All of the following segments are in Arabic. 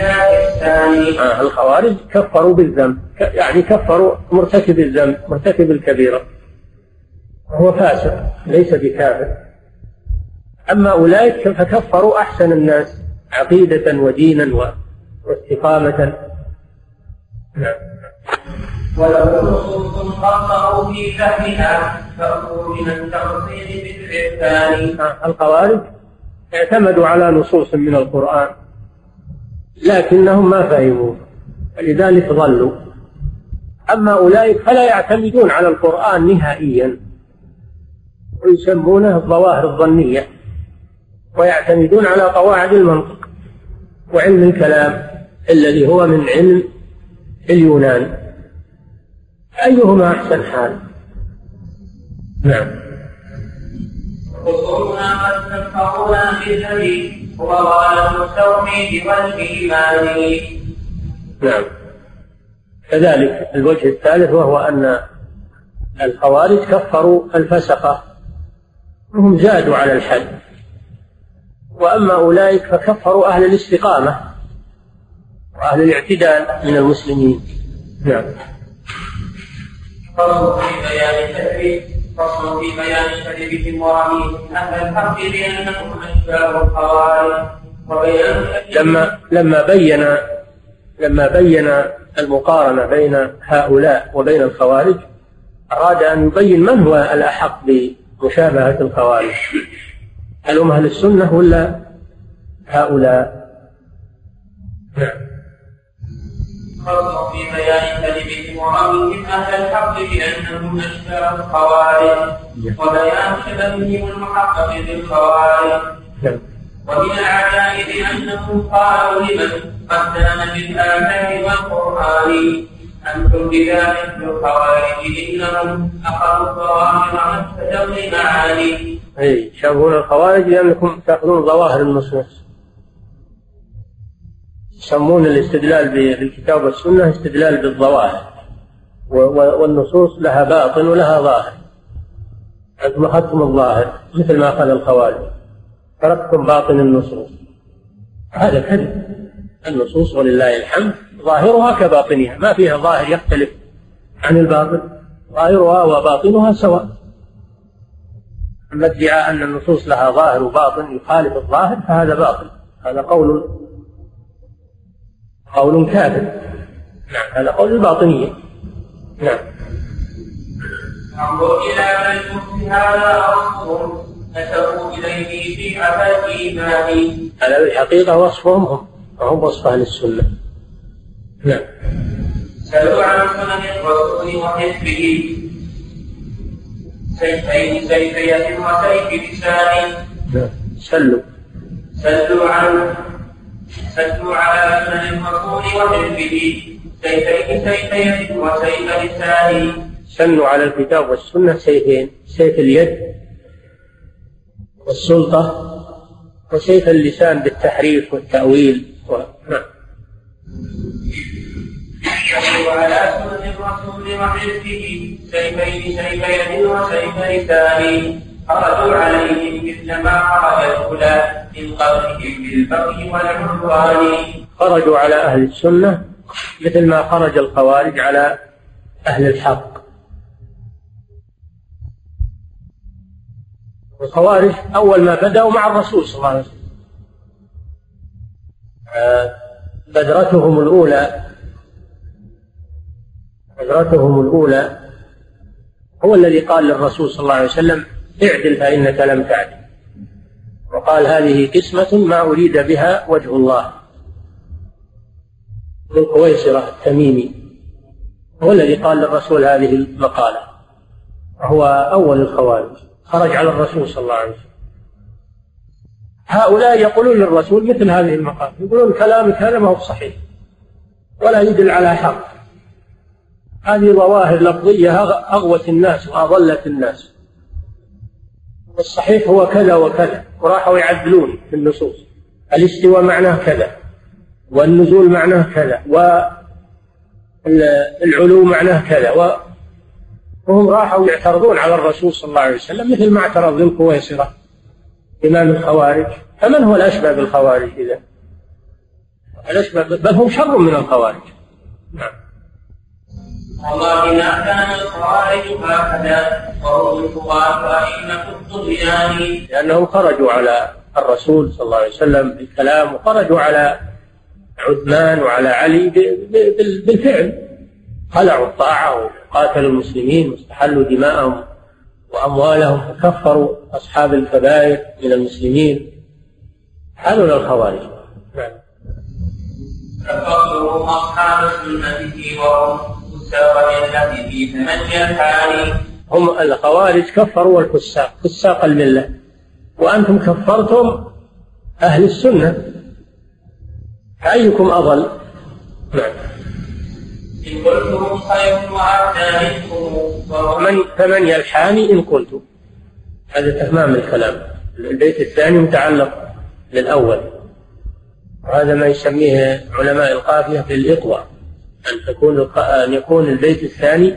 آه الخوارج كفروا بالذنب يعني كفروا مرتكب الذنب مرتكب الكبيرة. هو فاسق ليس بكافر. أما أولئك فكفروا أحسن الناس عقيدة ودينا واستقامة. نعم. ولو نصوص خطأوا في فهمها فأمروا من التقصير بالإحسان الخوارج اعتمدوا على نصوص من القرآن لكنهم ما فهموا فلذلك ضلوا. أما أولئك فلا يعتمدون على القرآن نهائيا ويسمونه الظواهر الظنية ويعتمدون على قواعد المنطق وعلم الكلام الذي هو من علم اليونان. أيهما أحسن حال؟ نعم. خصومنا قد تنفعنا بالهدي وغالب التوحيد والإيمان. نعم. كذلك الوجه الثالث وهو أن الخوارج كفروا الفسقة وهم زادوا على الحد. وأما أولئك فكفروا أهل الاستقامة وأهل الاعتدال من المسلمين. نعم. فصل في بيان التكذيب فصل في بيان كذبهم ورميهم أهل الحق بأنهم أشباه الخوارج وبيان لما لما بين لما بين المقارنة بين هؤلاء وبين الخوارج أراد أن يبين من هو الأحق بمشابهة الخوارج. هل هم أهل السنة ولا هؤلاء؟ نعم. فصل في بيان كذبهم ورميهم أهل الحق بأنهم أشباه الخوارج وبيان شبههم المحقق بالخوارج ومن العجائب أنهم قالوا لمن قدم بالآيات والقرآن أنتم بذلك الخوارج إنهم أخذوا الظواهر واستجروا المعاني. أي شابون الخوارج لأنكم تأخذون ظواهر النصوص يسمون الاستدلال بالكتاب والسنة استدلال بالظواهر. والنصوص لها باطن ولها ظاهر. أنتم أخذتم الظاهر مثل ما أخذ الخوارج. تركتم باطن النصوص. هذا كذب. النصوص ولله الحمد ظاهرها كباطنها. ما فيها ظاهر يختلف عن الباطن. ظاهرها وباطنها سواء. أما ادعاء أن النصوص لها ظاهر وباطن يخالف الظاهر فهذا باطل. هذا قول قول كافر نعم. هذا قول الباطنية نعم. انظر إلى من هذا أصل نسبوا إليه في أبد الإيمان هذا الحقيقة وصفهم هم. وهم وصف أهل السنة. نعم. سلوا عن سنن الرسول وحزبه. سيفين سيفية وسيف لسان نعم. سلوا. سلوا عن سلوا على سنن الرسول وحزبه. سيفين سيفين وسيف لسان سنوا على الكتاب والسنة سيفين. سيف اليد والسلطة وسيف اللسان بالتحريف والتأويل و... نعم. على سنن الرسول وحزبه. سيفين سيفين وسيف لسان خرجوا عليهم مثل ما خرج الأولى من قبلهم بالبغي والعدوان. خرجوا على أهل السنة مثل ما خرج الخوارج على أهل الحق. الخوارج أول ما بدأوا مع الرسول صلى الله عليه وسلم. بدرتهم الأولى بدرتهم الأولى هو الذي قال للرسول صلى الله عليه وسلم اعدل فإنك لم تعدل. وقال هذه قسمة ما أريد بها وجه الله. ذو القويصرة التميمي هو الذي قال للرسول هذه المقالة وهو أول الخوارج خرج على الرسول صلى الله عليه وسلم. هؤلاء يقولون للرسول مثل هذه المقالة يقولون كلامك هذا ما هو صحيح ولا يدل على حق. هذه ظواهر لفظية أغوت الناس وأضلت الناس. الصحيح هو كذا وكذا. وراحوا يعدلون في النصوص. الاستواء معناه كذا. والنزول معناه كذا. والعلو معناه كذا. وهم راحوا يعترضون على الرسول صلى الله عليه وسلم مثل ما اعترض ذو القويصرة. إمام الخوارج. فمن هو الأشبه بالخوارج إذا؟ الأشبه بل هم شر من الخوارج. نعم. والله ما كان الخوارج هكذا وهم الفقهاء أئمة الطغيان لأنهم خرجوا على الرسول صلى الله عليه وسلم بالكلام وخرجوا على عثمان وعلى علي بالفعل. خلعوا الطاعة وقاتلوا المسلمين واستحلوا دماءهم وأموالهم وكفروا أصحاب الكبائر من المسلمين. هذول الخوارج. نعم. كفروا أصحاب السنة وهم فساق التي في تمني الحال. هم الخوارج كفروا الفساق فساق الملة. وأنتم كفرتم أهل السنة. فأيكم أضل؟ نعم. إن قلتم خير وأعدى منكم فمن فمن يلحاني إن قلت هذا تمام الكلام. البيت الثاني متعلق للأول وهذا ما يسميه علماء القافية بالإطوى أن تكون أن يكون البيت الثاني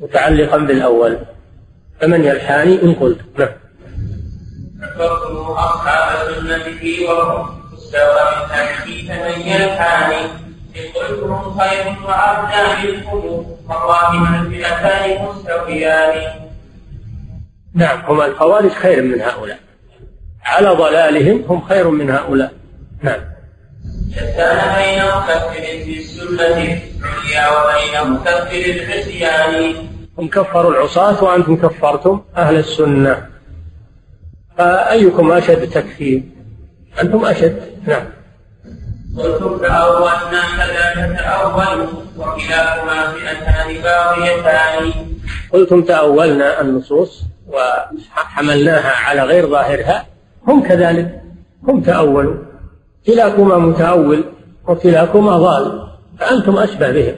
متعلقا بالأول. فمن يلحاني إن قلت. نعم. من يلحاني قلتم خير وأبدى الفئتان مستويان. نعم هم الخوارج خير من هؤلاء. على ضلالهم هم خير من هؤلاء. نعم. شتان بين مكفر في السنة. وبين مكفر العصيان. هم كفروا العصاة وأنتم كفرتم أهل السنة. فأيكم أشد تكفير؟ أنتم أشد نعم. قلتم تأولنا كذا تأول وكلاهما فئتان باغيتان قلتم تأولنا النصوص وحملناها على غير ظاهرها. هم كذلك هم تأولوا. كلاكما متأول وكلاكما ضال. فأنتم أشبه بهم.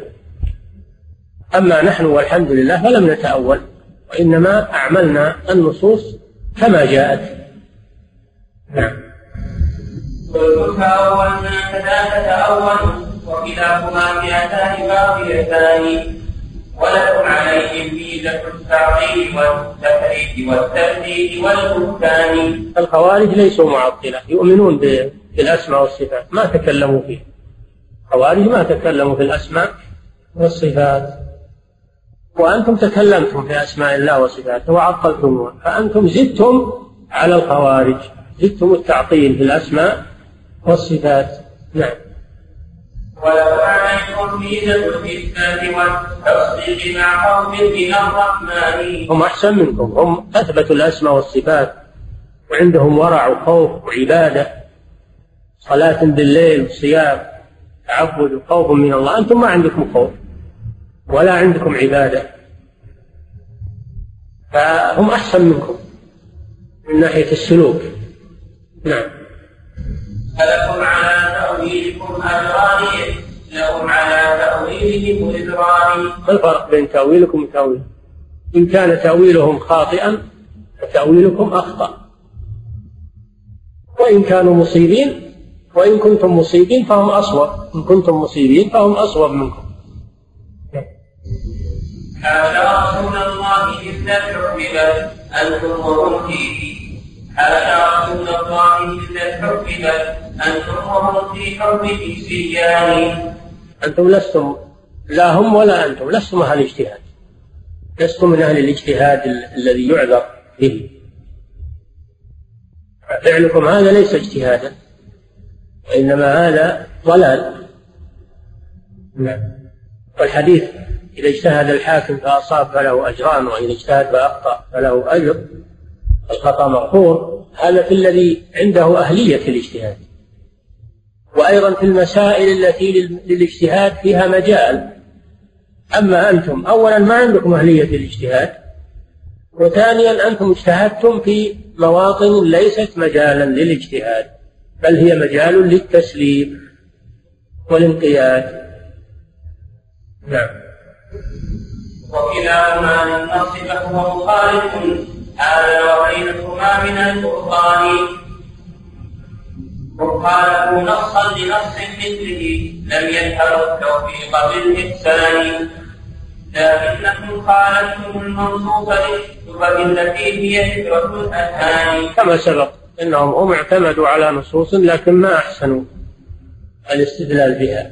أما نحن والحمد لله فلم نتأول وإنما أعملنا النصوص كما جاءت. نعم. قلت تأولنا كذاك تأولوا وكلاهما فئتان باغيتان ولكم عليهم ميزة التعطيل والبهتان الخوارج ليسوا معطلة يؤمنون بالأسماء والصفات ما تكلموا فيه الخوارج ما تكلموا في الأسماء والصفات. وأنتم تكلمتم في أسماء الله وصفاته وعطلتموها فأنتم زدتم على الخوارج زدتم التعطيل في الأسماء والصفات. نعم. ولو عليكم ميزة الإثبات والتصديق مع قوم من الرحمن. هم أحسن منكم هم أثبتوا الأسماء والصفات وعندهم ورع وخوف وعبادة صلاة بالليل وصيام. تعبد وخوف من الله. أنتم ما عندكم خوف ولا عندكم عبادة. فهم أحسن منكم من ناحية السلوك. نعم. فلكم على تأويلكم أجران لهم على تأويلهم وزران ما الفرق بين تأويلكم وتأويل؟ إن كان تأويلهم خاطئا فتأويلكم أخطأ. وإن كانوا مصيبين وإن كنتم مصيبين فهم أصوب إن كنتم مصيبين فهم أصوب منكم. حاشا رسول الله إذ حببت أنتم وهم فيه حاشا رسول الله إذ حببت أنتم وهم في حرب سيان أنتم لستم لا هم ولا أنتم لستم أهل الاجتهاد. لستم من أهل الاجتهاد الذي يعذر به. فعلكم هذا ليس اجتهادا. وإنما هذا ضلال. نعم. والحديث إذا اجتهد الحاكم فأصاب فله أجران وإذا اجتهد فأخطأ فله أجر. الخطأ مغفور. هذا في الذي عنده أهلية الاجتهاد. وأيضا في المسائل التي للاجتهاد فيها مجال. أما أنتم أولا ما عندكم أهلية الاجتهاد؟ وثانيا أنتم اجتهدتم في مواطن ليست مجالا للاجتهاد. بل هي مجال للتسليم والانقياد. نعم. وكلاهما من فهو مخالف. هذا وبينهما من الفرقان. وقالوا نصا لنص مثله لم ينهروا التوفيق بالإحسان. لكنكم خالفتم المنصوص للكتب التي هي فكرة الأذهان. كما سبق. إنهم هم اعتمدوا على نصوص لكن ما أحسنوا الاستدلال بها.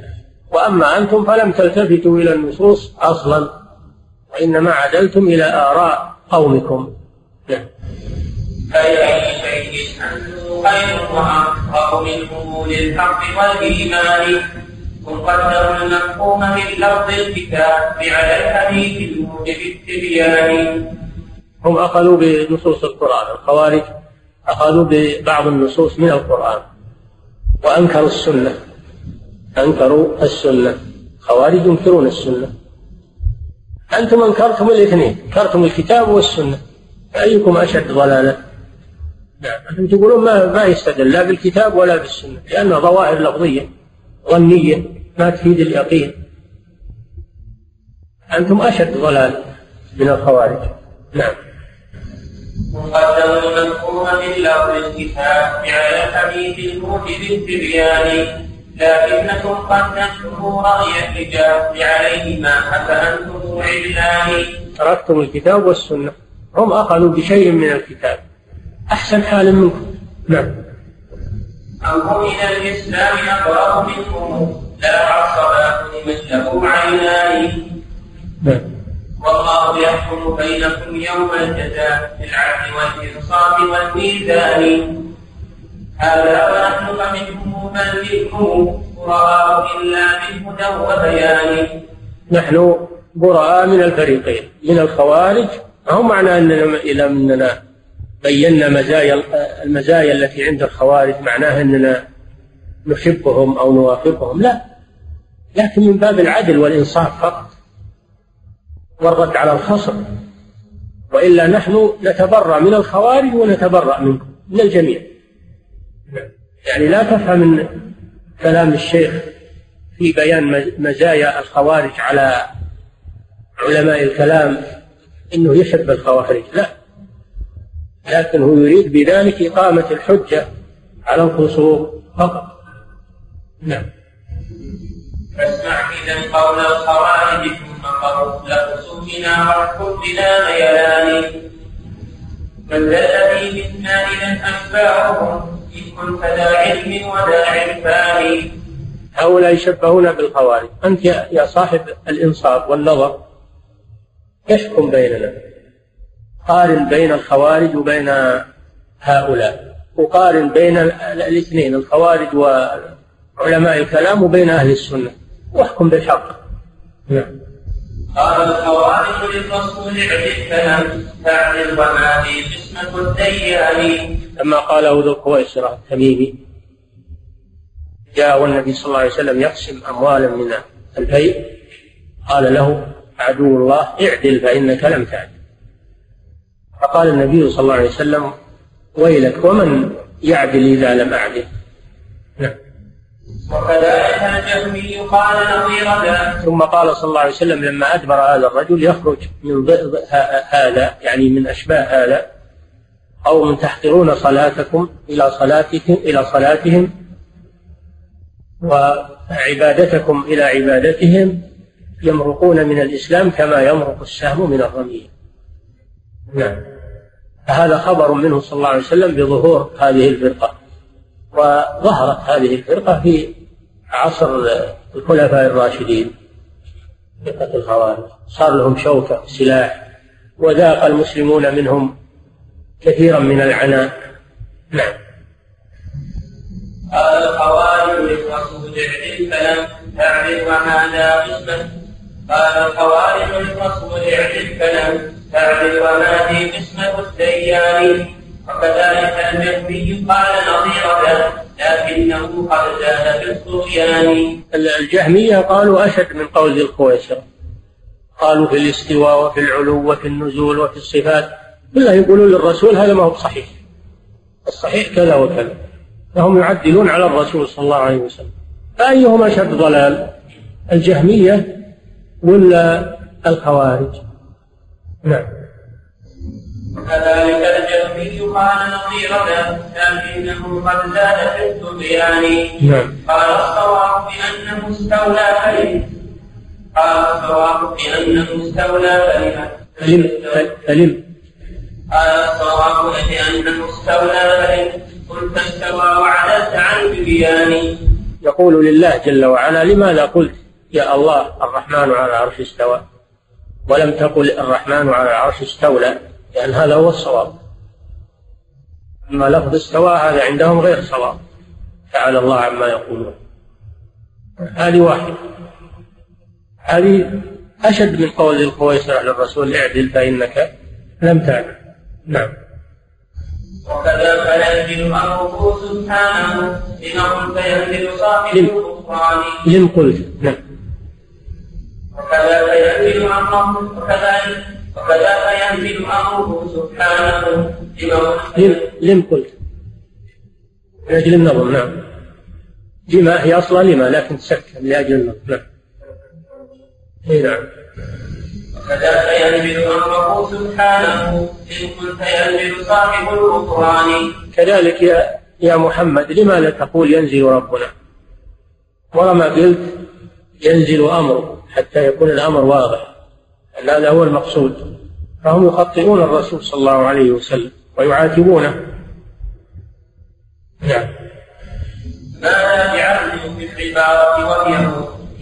وأما أنتم فلم تلتفتوا إلى النصوص أصلا وإنما عدلتم إلى آراء قومكم. نعم. أنتم خير والإيمان قدروا من لفظ الكتاب على الحديث الموجب هم أخذوا بنصوص القرآن الخوارج. أخذوا ببعض النصوص من القرآن وأنكروا السنة. أنكروا السنة. خوارج ينكرون السنة. أنتم أنكرتم الاثنين. أنكرتم الكتاب والسنة. أيكم أشد ضلالة نعم. أنتم تقولون ما ما يستدل لا بالكتاب ولا بالسنة لأنها ظواهر لفظية ظنية ما تفيد اليقين. أنتم أشد ضلال من الخوارج. نعم. مقدم المفهوم من لفظ الكتاب على الحديث الموجب التبيان لكنكم قد تنشروا رأي الحجاب عليهما أفأنتم علان تركتم الكتاب والسنة. هم أخذوا بشيء من الكتاب. أحسن حال منكم. نعم. أم هم إلى الإسلام أقرب منكم؟ لا عصبات لمن له عينان. نعم. والله يحكم بينكم يوم الجزاء بالعدل والإنصاف والميزان. هذا ونحن فمنهم بل منهم براء إلا من هدى وبيان. نحن براء من الفريقين من الخوارج. هو معنى أننا إذا أننا بينا مزايا المزايا التي عند الخوارج معناها أننا نحبهم أو نوافقهم. لا لكن من باب العدل والإنصاف فقط. والرد على الخصم. وإلا نحن نتبرأ من الخوارج ونتبرأ منكم من الجميع. يعني لا تفهم من كلام الشيخ في بيان مزايا الخوارج على علماء الكلام إنه يحب الخوارج. لا. لكن هو يريد بذلك إقامة الحجة على الخصوم فقط. نعم. فاسمع إذا قول الخوارج قرب لخصومنا واحكم بنا ميلان من ذا الذي منا إذا أشباههم إن كنت ذا علم وذا عرفان. هؤلاء يشبهون بالخوارج. أنت يا صاحب الإنصاف والنظر. احكم بيننا؟ قارن بين الخوارج وبين هؤلاء. وقارن بين الاثنين الخوارج وعلماء الكلام وبين أهل السنة. واحكم بالحق؟ نعم. قال اعد الكلام تعدل وما في قسمة الديان لما قاله ذو القويسرة التميمي جاء والنبي صلى الله عليه وسلم يقسم أموالا من البيع. قال له عدو الله اعدل فإنك لم تعدل. فقال النبي صلى الله عليه وسلم ويلك ومن يعدل إذا لم أعدل؟ وكذلك الجهمي قال نظير ذلك ثم قال صلى الله عليه وسلم لما أدبر هذا الرجل يخرج من ضئض هذا يعني من أشباه هذا قوم تحقرون صلاتكم إلى صلاتكم إلى صلاتهم وعبادتكم إلى عبادتهم يمرقون من الإسلام كما يمرق السهم من الرمية نعم. فهذا خبر منه صلى الله عليه وسلم بظهور هذه الفرقة وظهرت هذه الفرقة في عصر الخلفاء الراشدين فرقة الخوارج. صار لهم شوكة سلاح. وذاق المسلمون منهم كثيرا من العناء. نعم. قال الخوارج للرسول اعدل فلم تعرف وهذا قسمة قال الخوارج للرسول اعدل فلم تعرف وما في قسمة الديان. وكذلك الجهمي قال نظير لكنه قد زاد في الطغيان الجهمية قالوا أشد من قول ذي الخويسر قالوا في الاستواء وفي العلو وفي النزول وفي الصفات. كلها يقولون للرسول هذا ما هو صحيح. الصحيح كذا وكذا. فهم يعدلون على الرسول صلى الله عليه وسلم. فأيهم أشد ضلال؟ الجهمية ولا الخوارج؟ نعم. وكذلك الجهمي قال نظيرنا لكنه قد زاد في الطغيان. نعم. قال الصواب بأنه استولى فلم. قال الصواب بأنه استولى فلم. فلم فلم. قال الصواب بأنه استولى فلم. قلت استوى وعدلت عن البيان يقول لله جل وعلا لماذا قلت يا الله الرحمن على العرش استوى؟ ولم تقل الرحمن على العرش استولى. لأن هذا هو الصواب. أما لفظ استوى هذا عندهم غير صواب. تعالى الله عما يقولون. هذه واحدة. هذه أشد من قول القويسرة للرسول اعدل فإنك لم تعدل. نعم. وكذا فينزل امره سبحانه لما فينزل صاحب الكفران. لم قلت. نعم. وكذا فينزل امره وكذا وكذا فينزل امره سبحانه لم لم قلت. من أجل النظم نعم. لما هي أصلا لما لكن تسكن لاجل النظم نعم. اي نعم. وكذلك ينزل امره سبحانه ان كنت ينزل صاحب الغفران كذلك يا يا محمد لماذا تقول ينزل ربنا؟ ورما قلت ينزل أمره حتى يكون الأمر واضح. هذا هو المقصود. فهم يخطئون الرسول صلى الله عليه وسلم ويعاتبونه. نعم. ماذا بعزم في العبارة وهي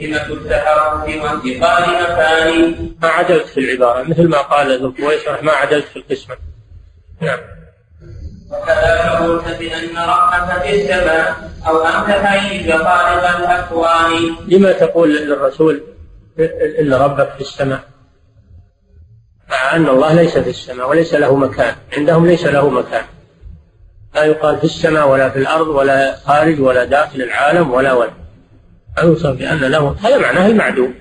همة التحرك وانتقال مكان. ما عدلت في العبارة مثل ما قال ذو القويسرة ما عدلت في القسمة. نعم. وكذا قلت بأن ربك في السماء أو أنت حيز خالق الأكوان. لما تقول للرسول إن ربك في السماء؟ مع أن الله ليس في السماء وليس له مكان. عندهم ليس له مكان. لا يقال في السماء ولا في الأرض ولا خارج ولا داخل العالم ولا ولا. يوصف بأن له هذا معناه المعدوم.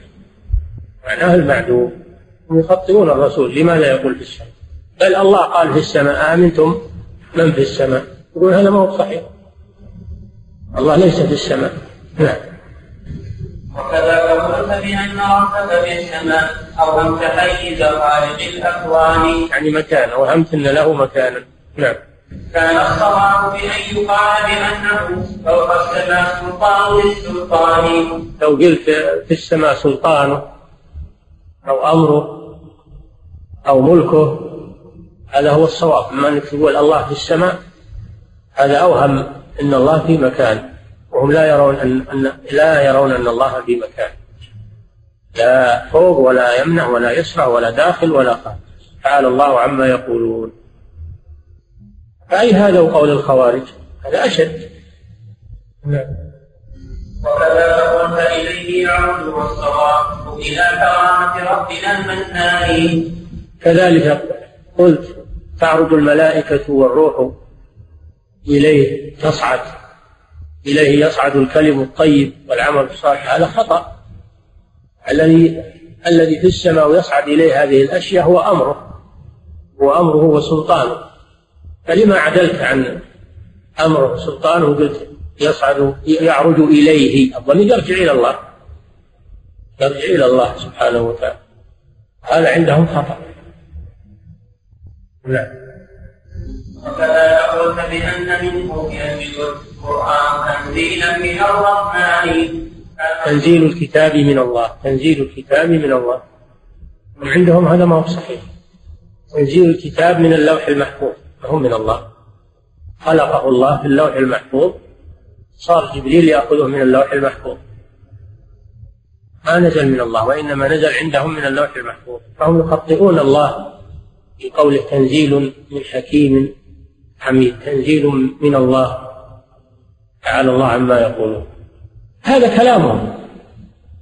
معناه المعدوم. يخطئون الرسول لماذا يقول في السماء؟ بل الله قال في السماء آمنتم من في السماء؟ يقول هذا ما هو صحيح. الله ليس في السماء. نعم. وكذا قلت بأن ربك في السماء أوهمت حيز خالق الأكوان. يعني مكان أوهمت أن له مكانا. نعم. كان الصواب بأن يقال بأنه فوق السماء سلطان للسلطان. لو قلت في السماء سلطانه أو أمره أو ملكه هذا هو الصواب. أما أنك تقول الله في السماء هذا أوهم أن الله في مكان. وهم لا يرون أن, أن لا يرون أن الله في مكان. لا فوق ولا يمنع ولا يسرع ولا داخل ولا خارج. تعالى الله عما يقولون. فأي هذا قول الخوارج؟ هذا أشد. نعم. وكذا قلت إليه يعود والصواب. إلى كرامة ربنا المنان. كذلك قلت تعرج الملائكة والروح إليه تصعد. إليه يصعد الكلم الطيب والعمل الصالح. هذا خطأ. الذي الذي في السماء ويصعد إليه هذه الأشياء هو أمره. هو أمره وسلطانه. فلما عدلت عن أمره وسلطانه وقلت يصعد يعرج إليه. الضمير يرجع إلى الله. يرجع إلى الله سبحانه وتعالى. هذا عندهم خطأ. نعم. بأن ينزل القرآن تنزيلا من الرحمن. تنزيل الكتاب من الله. تنزيل الكتاب من الله. عندهم هذا ما هو صحيح. تنزيل الكتاب من اللوح المحفوظ. فهم من الله؟ خلقه الله في اللوح المحفوظ. صار جبريل يأخذه من اللوح المحفوظ. ما نزل من الله وإنما نزل عندهم من اللوح المحفوظ. فهم يخطئون الله في قوله تنزيل من حكيم حميد تنزيل من الله. تعالى الله عما يقولون. هذا كلامهم.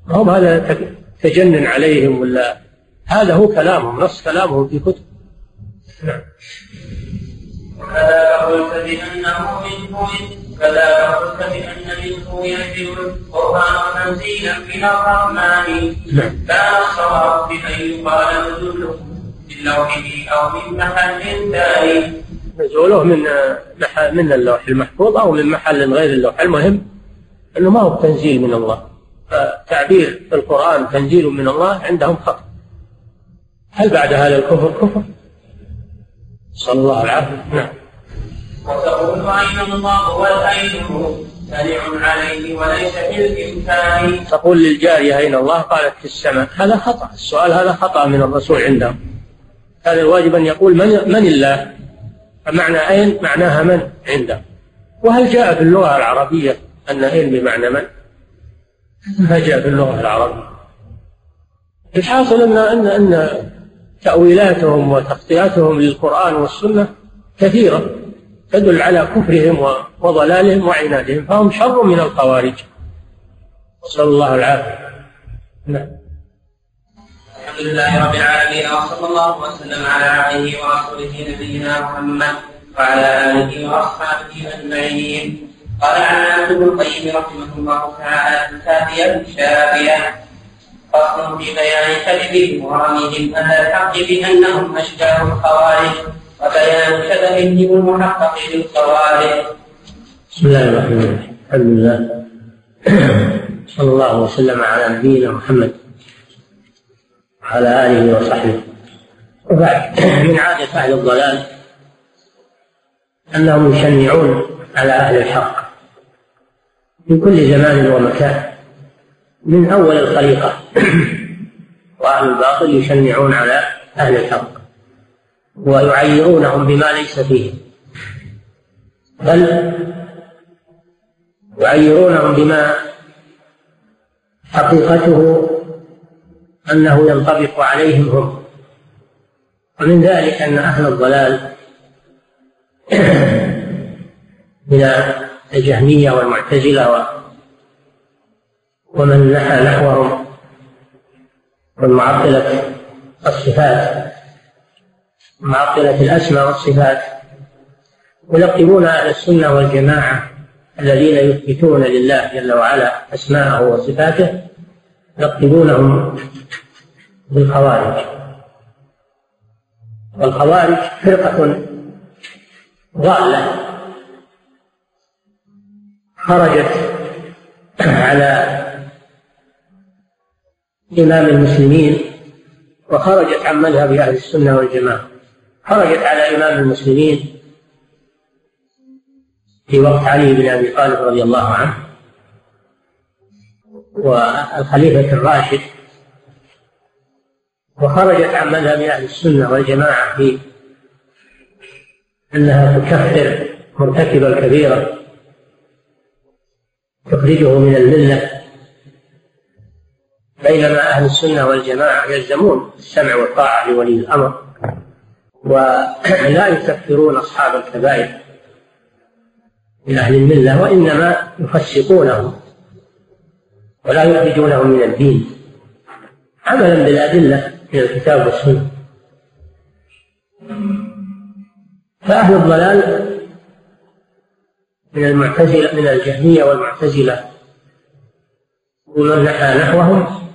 هم هذا تجنن عليهم ولا؟ هذا هو كلامهم نص كلامهم في كتب. نعم. وكذا قلت بأنه منه كذا قلت بأن منه ينزل القرآن تنزيلا من الرحمن. نعم. كان الصواب بأن يقال نزوله من لوحه أو من محل ثاني نزوله من من اللوح المحفوظ أو من محل غير اللوح. المهم أنه ما هو تنزيل من الله. فتعبير القرآن تنزيل من الله عندهم خطأ. هل بعد هذا الكفر كفر؟ صلى الله العافية نعم. وتقول أين الله والأين سريع عليه وليس في الإمكان تقول للجارية أين الله؟ قالت في السماء. هذا خطأ. السؤال هذا خطأ من الرسول عندهم. كان الواجب أن يقول من, من الله؟ فمعنى أين؟ معناها من؟ عنده وهل جاء في اللغة العربية أن إن بمعنى من؟ ما جاء في اللغة العربية؟ الحاصل أن أن أن تأويلاتهم وتغطياتهم للقرآن والسنة كثيرة تدل على كفرهم وضلالهم وعنادهم فهم شر من الخوارج. نسأل الله العافية. نعم. الحمد لله رب العالمين وصلى الله وسلم على عبده ورسوله نبينا محمد وعلى آله وأصحابه أجمعين. قال عن ابن القيم رحمه الله تعالى الكافيه الشافيه فصل في بيان كذبهم ورميهم أهل الحق بأنهم اشباه الخوارج وبيان شبههم المحقق للخوارج. بسم الله الرحمن الرحيم. الحمد لله. صلى الله وسلم على نبينا محمد. وعلى آله وصحبه. وبعد من عادة أهل الضلال أنهم يشنعون على أهل الحق في كل زمان ومكان. من أول الخليقة. وأهل الباطل يشنعون على أهل الحق ويعيرونهم بما ليس فيهم بل يعيرونهم بما حقيقته أنه ينطبق عليهم هم ومن ذلك أن أهل الضلال من الجهمية والمعتزلة ومن نحى نحوهم والمعطلة الصفات معطلة الأسماء والصفات. يلقبون أهل السنة والجماعة الذين يثبتون لله جل وعلا أسماءه وصفاته يلقبونهم بالخوارج. والخوارج فرقة ضالة. خرجت على إمام المسلمين وخرجت عن مذهب أهل السنة والجماعة. خرجت على إمام المسلمين في وقت علي بن أبي طالب رضي الله عنه. والخليفة الراشد. وخرجت عن مذهب أهل السنة والجماعة في أنها تكفر مرتكب الكبيرة تخرجه من الملة. بينما أهل السنة والجماعة يلزمون السمع والطاعة لولي الأمر ولا يكفرون أصحاب الكبائر من أهل الملة وإنما يفسقونهم. ولا يخرجونهم من الدين. عملا بالأدلة من الكتاب والسنة. فأهل الضلال من المعتزلة من الجهمية والمعتزلة نحى نحوهم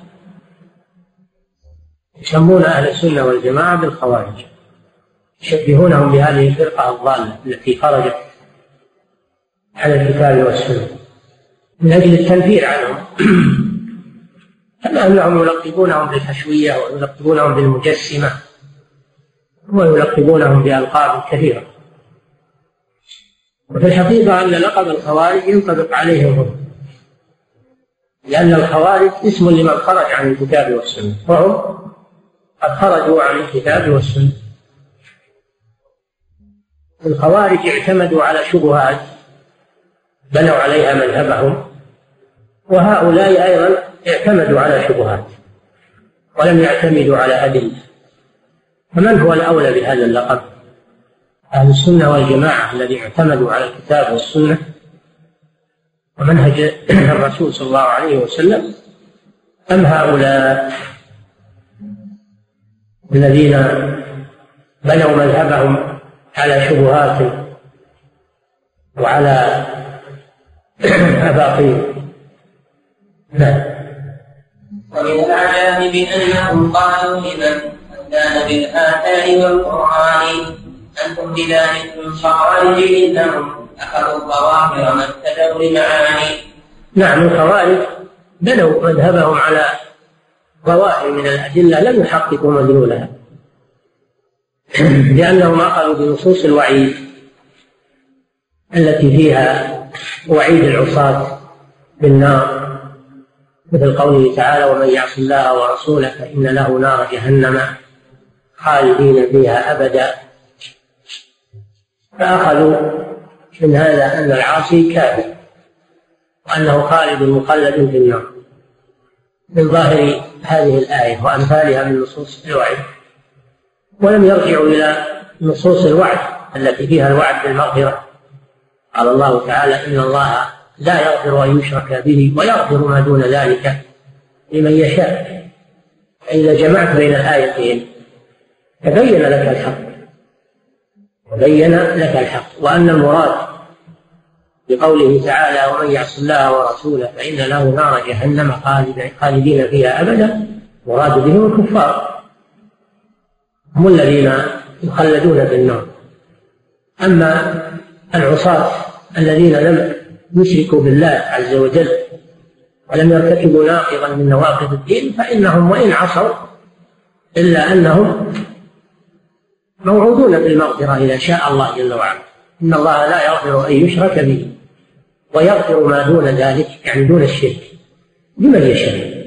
يسمون أهل السنة والجماعة بالخوارج. يشبهونهم بهذه الفرقة الضالة التي خرجت على الكتاب والسنة. من أجل التنفير عنهم. كما أنهم يلقبونهم بالحشوية ويلقبونهم بالمجسمة ويلقبونهم بألقاب كثيرة. وفي الحقيقة أن لقب الخوارج ينطبق عليهم هم لأن الخوارج اسم لمن خرج عن الكتاب والسنة وهم قد خرجوا عن الكتاب والسنة. الخوارج اعتمدوا على شبهات بنوا عليها مذهبهم وهؤلاء أيضا اعتمدوا على شبهات ولم يعتمدوا على أدلة فمن هو الأولى بهذا اللقب؟ أهل السنة والجماعة الذين اعتمدوا على الكتاب والسنة ومنهج الرسول صلى الله عليه وسلم أم هؤلاء الذين بنوا مذهبهم على شبهات وعلى أباطيل نعم. ومن العجائب أنهم قالوا لمن كان بالآثار والقرآن أنتم بذلك خوارج إنهم أخذوا الظواهر ما ابتدوا لمعاني نعم الخوارج بنوا مذهبهم على ظواهر من الأدلة لم يحققوا مدلولها. لأنهم أخذوا بنصوص الوعيد التي فيها وعيد العصاة بالنار مثل قوله تعالى ومن يعص الله ورسوله فإن له نار جهنم خالدين فيها أبدا. فأخذوا من هذا أن العاصي كافر وأنه خالد مخلد في النار. من ظاهر هذه الآية وأمثالها من نصوص الوعد ولم يرجعوا إلى نصوص الوعد التي فيها الوعد بالمغفرة. قال الله تعالى إن الله لا يغفر أن يشرك به ويغفر ما دون ذلك لمن يشاء. فإذا جمعت بين الآيتين تبين لك الحق تبين لك الحق وأن المراد بقوله تعالى ومن يعص الله ورسوله فإن له نار جهنم خالدين فيها أبدا مراد بهم الكفار هم الذين يخلدون في النار. أما العصاة الذين لم يشركوا بالله عز وجل ولم يرتكبوا ناقضا من نواقض الدين فإنهم وإن عصوا إلا أنهم موعودون بالمغفرة إذا شاء الله جل وعلا. إن الله لا يغفر أن يشرك به ويغفر ما دون ذلك يعني دون الشرك لمن يشاء.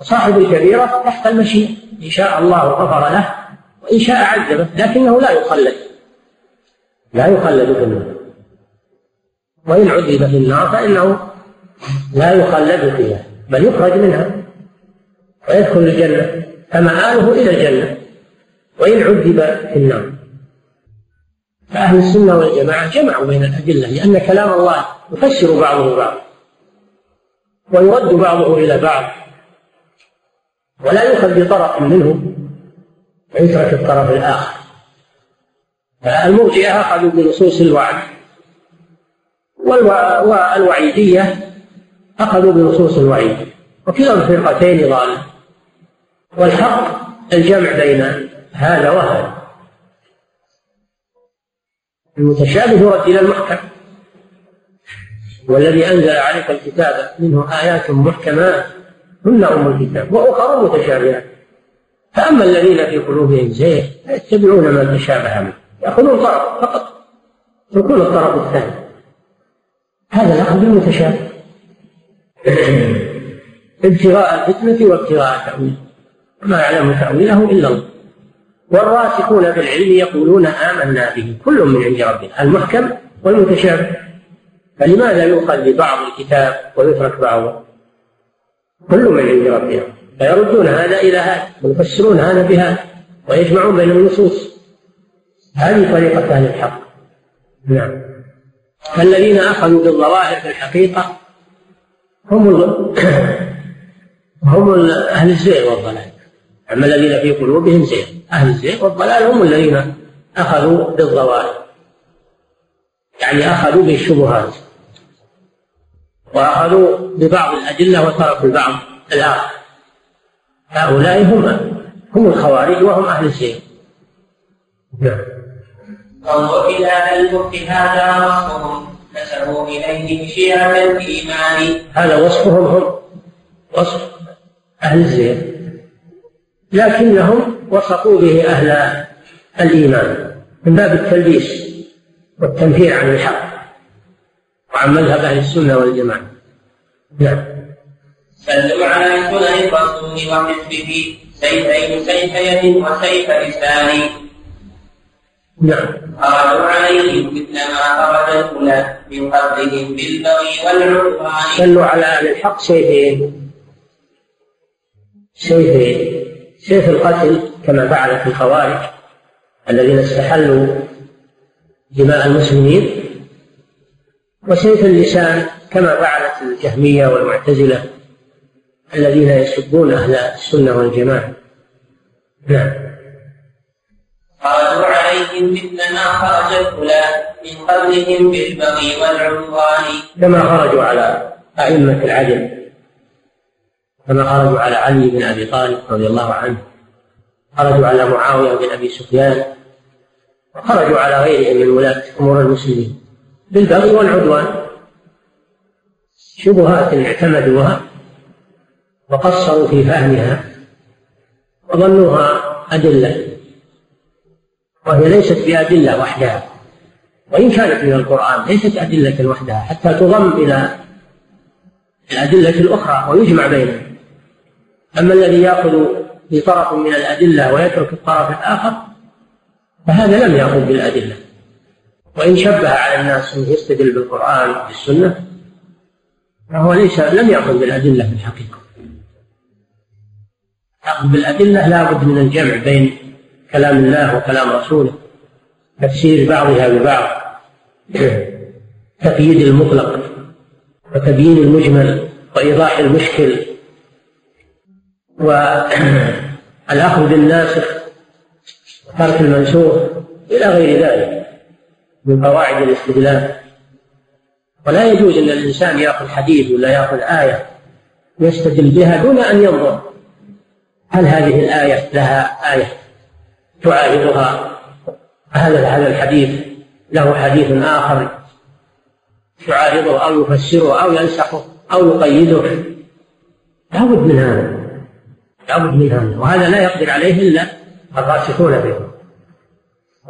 صاحب الكبيرة تحت المشيئة إن شاء الله غفر له وإن شاء عذبه لكنه لا يخلد لا يخلد في النار وإن عذب في النار فإنه لا يخلد فيها بل يخرج منها ويدخل الجنة فمآله إلى الجنة وإن عذب في النار. فأهل السنة والجماعة جمعوا بين الأدلة لأن كلام الله يفسر بعضه بعضا ويرد بعضه إلى بعض ولا يؤخذ بطرف منه ويترك الطرف الآخر. المرجئة أخذوا بنصوص الوعد. والوعيدية أخذوا بنصوص الوعيد. وكلا الفرقتين ضال. والحق الجمع بين هذا وهذا. المتشابه يرد إلى المحكم. والذي أنزل عليك الكتاب منه آيات محكمات. هن أم الكتاب وأخر متشابهات. فأما الذين في قلوبهم زيغ فيتبعون ما تشابه منه. يأخذون طرف فقط يكون الطرف الثاني. هذا الأخذ بالمتشابه ابتغاء الفتنة وابتغاء تأويله ما يعلم تأويله إلا الله. والراسخون في العلم يقولون آمنا به كل من عند ربنا. المحكم والمتشابه. فلماذا يؤخذ ببعض الكتاب ويترك بعضه؟ كل من عند ربنا. فيردون هذا إلى هذا ويفسرون هذا بهذا ويجمعون بين النصوص. هذه طريقة أهل الحق. نعم. فالذين أخذوا بالظواهر في الحقيقة هم هم أهل الزيغ والضلال. أما الذين في قلوبهم زيغ. أهل الزيغ والضلال هم الذين أخذوا بالظواهر. يعني أخذوا بالشبهات. وأخذوا ببعض الأدلة وتركوا البعض الآخر. هؤلاء هم هم الخوارج وهم أهل الزيغ. نعم. انظر إلى الملك هذا وصفهم. نسبوا إليه شيعة الإيمان. هذا وصفهم هم وصف أهل الزيغ لكنهم وصفوا به أهل الإيمان من باب التلبيس والتنفير عن الحق وعن مذهب أهل السنة والجماعة. نعم. سلوا على سنن الرسول وحزبه سيفين سيف يد وسيف لسان نعم. خرجوا عليهم مثل ما خرج الأولى من قبلهم بالبغي والعدوان؟ سلوا على أهل الحق سيفين سيفين سيف القتل كما فعل في الخوارج الذين استحلوا دماء المسلمين. وسيف اللسان كما فعلت الجهمية والمعتزلة الذين يسبون أهل السنة والجماعة. نعم. عليهم مثل ما خرج الأولى من قبلهم بالبغي والعدوان. كما خرجوا على أئمة العدل. كما خرجوا على علي بن أبي طالب رضي الله عنه. خرجوا على معاوية بن أبي سفيان. وخرجوا على غيرهم من ولاة أمور المسلمين. بالبغي والعدوان. شبهات اعتمدوها وقصروا في فهمها وظنوها أدلة. وهي ليست بأدلة وحدها. وإن كانت من القرآن ليست أدلة وحدها حتى تضم إلى الأدلة الأخرى ويجمع بينها أما الذي يأخذ بطرف من الأدلة ويترك الطرف الآخر فهذا لم يأخذ بالأدلة. وإن شبه على الناس أنه يستدل بالقرآن بالسنة فهو ليس لم يأخذ بالأدلة في الحقيقة. أخذ بالأدلة لا بد من الجمع بين كلام الله وكلام رسوله تفسير بعضها ببعض تقييد المطلق وتبيين المجمل وإيضاح المشكل. والأخذ بالناسخ وترك المنسوخ إلى غير ذلك من قواعد الاستدلال. ولا يجوز أن الإنسان يأخذ حديث ولا يأخذ آية يستدل بها دون أن ينظر هل هذه الآية لها آية. تعارضها هذا هذا الحديث له حديث آخر. يعارضه أو يفسره أو ينسخه أو يقيده. لابد من هذا. لابد من هذا. وهذا لا يقدر عليه إلا الراسخون به.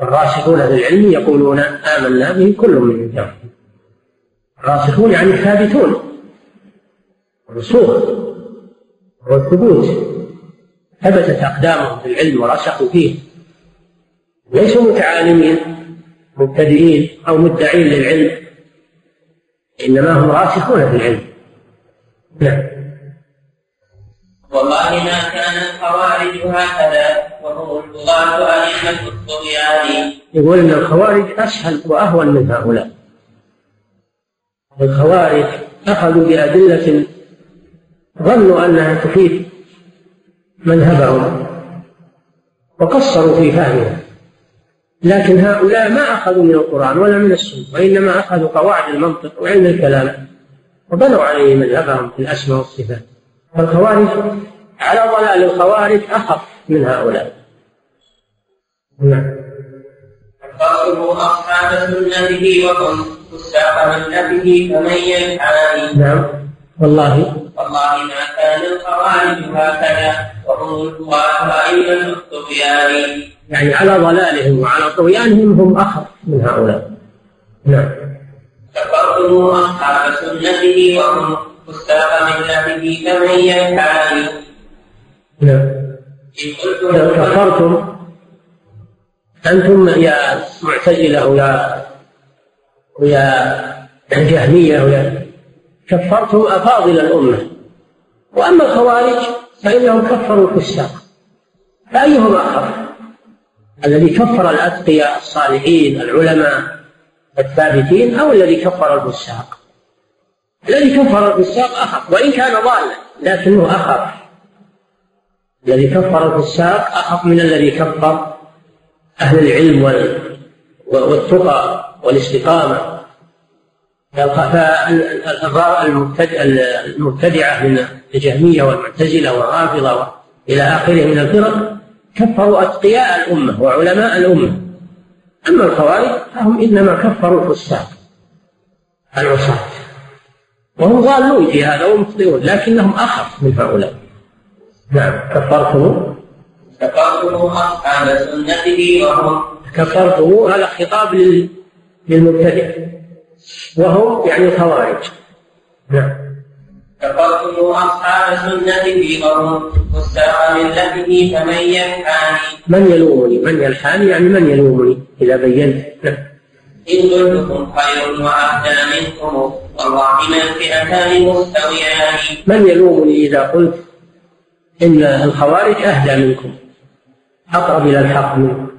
الراسخون في العلم يقولون آمنا به كل من عند الراسخون يعني الثابتون. الرسوخ والثبوت. ثبتت أقدامهم في العلم ورسخوا فيه. ليسوا متعالمين مبتدئين أو مدعين للعلم إنما هم راسخون في العلم. نعم. والله ما كان الخوارج هكذا وهم البغاة أئمة الطغيان. يقول إن الخوارج أسهل وأهون من هؤلاء. الخوارج أخذوا بأدلة ظنوا أنها تفيد مذهبهم وقصروا في فهمها لكن هؤلاء ما أخذوا من القرآن ولا من السنة وإنما أخذوا قواعد المنطق وعلم الكلام وبنوا عليه مذهبهم في الأسماء والصفات. فالخوارج على ضلال الخوارج أخف من هؤلاء. نعم. فاقتلوا أصحاب سنته وهم فساق ملته فمن يلحاني نعم. والله. والله ما كان الخوارج هكذا وهم أيضا الطغيان. يعني على ضلالهم وعلى طغيانهم هم أخف من هؤلاء. نعم. كفرتم أصحاب سنته وهم فساق ملته فمن يلحاني نعم. كفرتم أنتم يا معتزلة ويا ويا جهمية ويا كفرتم أفاضل الأمة. وأما الخوارج فإنهم كفروا الفساق فأيهم أخف الذي كفر الأتقياء الصالحين العلماء الثابتين أو الذي كفر الفساق الذي كفر الفساق أخف وإن كان ضالا لكنه أخف الذي كفر الفساق أخف من الذي كفر أهل العلم والتقى والاستقامة. فالمبتدعة من الجهمية والمعتزلة والرافضة إلى آخره من الفرق كفروا أتقياء الأمة وعلماء الأمة. أما الخوارج فهم إنما كفروا الفساق العصاة. وهم ضالون في هذا ومخطئون لكنهم أخف من هؤلاء. نعم كفرتم؟ كفرتم أصحاب سنته وهم كفرتم هذا خطاب للمبتدع. وهم يعني الخوارج. نعم. كفرتم أصحاب سنته وهم فساق ملته فمن يلحاني. من يلومني؟ من يلحاني؟ يعني من يلومني؟ إذا بينت. نعم. إن قلتكم خير وأهدى منكم والله ما الفئتان مستويان. من يلومني إذا قلت إن الخوارج أهدى منكم أقرب إلى الحق منكم؟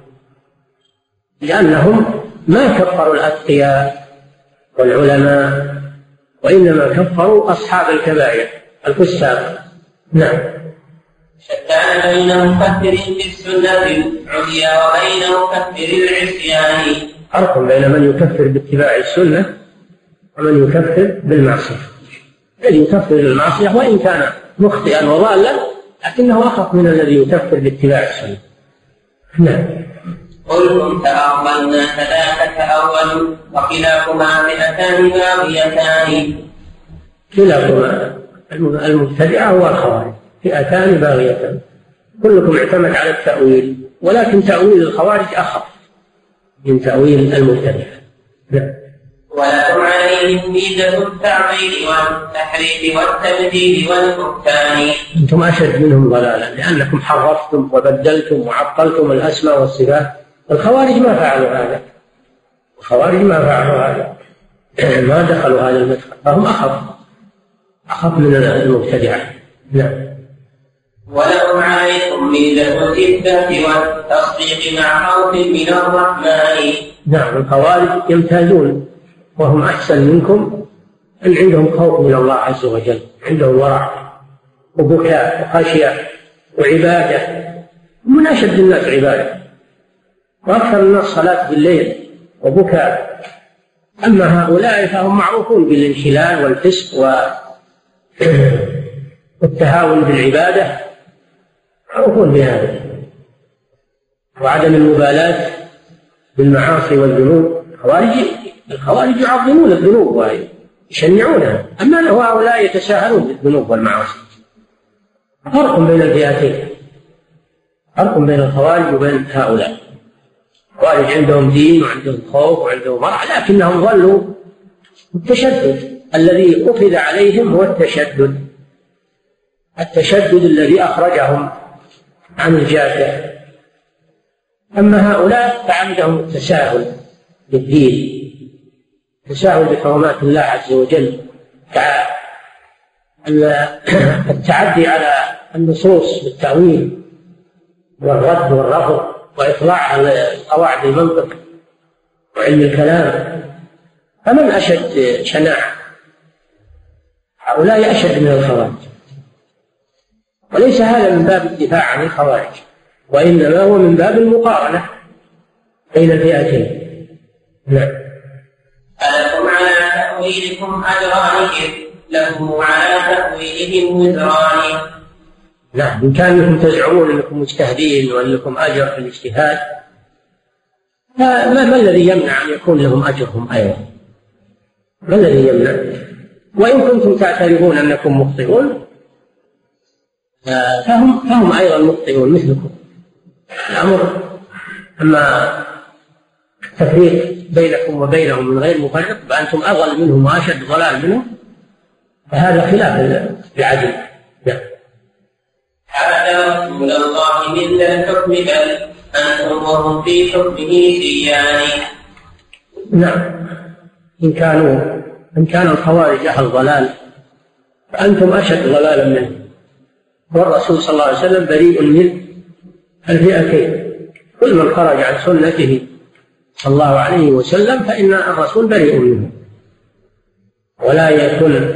لأنهم ما كفروا الأتقياء. والعلماء وإنما كفروا أصحاب الكبائر الفساق نعم. شتان بين مكفر بالسنة العليا وبين مكفر العصيان. فرق بين من يكفر باتباع السنة ومن يكفر بالمعصية. الذي يكفر بالمعصية وإن كان مخطئا وضالا لكنه أخف من الذي يكفر باتباع السنة. نعم. قلتم تأولنا ثلاثة أول وكلاكما فئتان باغيتان كلاكما المبتدعة والخوارج. فئتان باغيتان كلكم اعتمد على التأويل ولكن تأويل الخوارج أخف من تأويل المبتدعة. نعم. ولكم عليهم ميزة التعطيل والتحريف والتبديل والبهتان. أنتم أشد منهم ضلالا لأنكم حرفتم وبدلتم وعطلتم الأسماء والصفات. الخوارج ما فعلوا هذا. الخوارج ما فعلوا هذا. ما دخلوا هذا المدخل. فهم أخف. أخف من المبتدعة. نعم. ولهم عليكم ميزة الإثبات والتصديق مع خوف من الرحمن. نعم. الخوارج يمتازون. وهم أحسن منكم. أن عندهم خوف من الله عز وجل؟ عندهم ورع وبكاء وخشية وعبادة. من أشد الناس عبادة. وأكثر الناس صلاة بالليل وبكاء. أما هؤلاء فهم معروفون بالانحلال والفسق والتهاون بالعبادة معروفون بهذا. وعدم المبالاة بالمعاصي والذنوب الخوارج الخوارج يعظمون الذنوب ويشنعونها. أما هؤلاء يتساهلون بالذنوب والمعاصي. فرق بين الفئتين فرق بين الخوارج وبين هؤلاء. الخوارج عندهم دين وعندهم خوف وعندهم مرع لكنهم ظلوا التشدد. الذي أخذ عليهم هو التشدد. التشدد الذي أخرجهم عن الجادة أما هؤلاء فعندهم التساهل بالدين التساهل بحرمات الله عز وجل. التعدي على النصوص بالتأويل والرد والرفض وإطلاع قواعد المنطق وعلم الكلام. فمن أشد شناعة؟ هؤلاء أشد من الخوارج. وليس هذا من باب الدفاع عن الخوارج وإنما هو من باب المقارنة بين الفئتين. نعم. ألكم على تأويلكم أجران لكم على تأويلهم وزران نعم إن كان تزعمون أنكم مجتهدين وأن لكم أجر في الاجتهاد فما ما الذي يمنع أن يكون لهم أجرهم أيضا؟ ما الذي يمنع؟ وإن كنتم تعترفون أنكم مخطئون فهم فهم أيضا مخطئون مثلكم. الأمر أما التفريق بينكم وبينهم من غير مفرق فأنتم أضل منهم وأشد ضلال منهم فهذا خلاف العدل. هذا رسول الله مثل الحكم بل أنتم وهم في حكمه سيان. نعم. إن كانوا إن كان الخوارج أهل ضلال فأنتم أشد ضلالا منهم. والرسول صلى الله عليه وسلم بريء من الفئتين. كل من خرج عن سنته صلى الله عليه وسلم فإن الرسول بريء منه. ولا يكون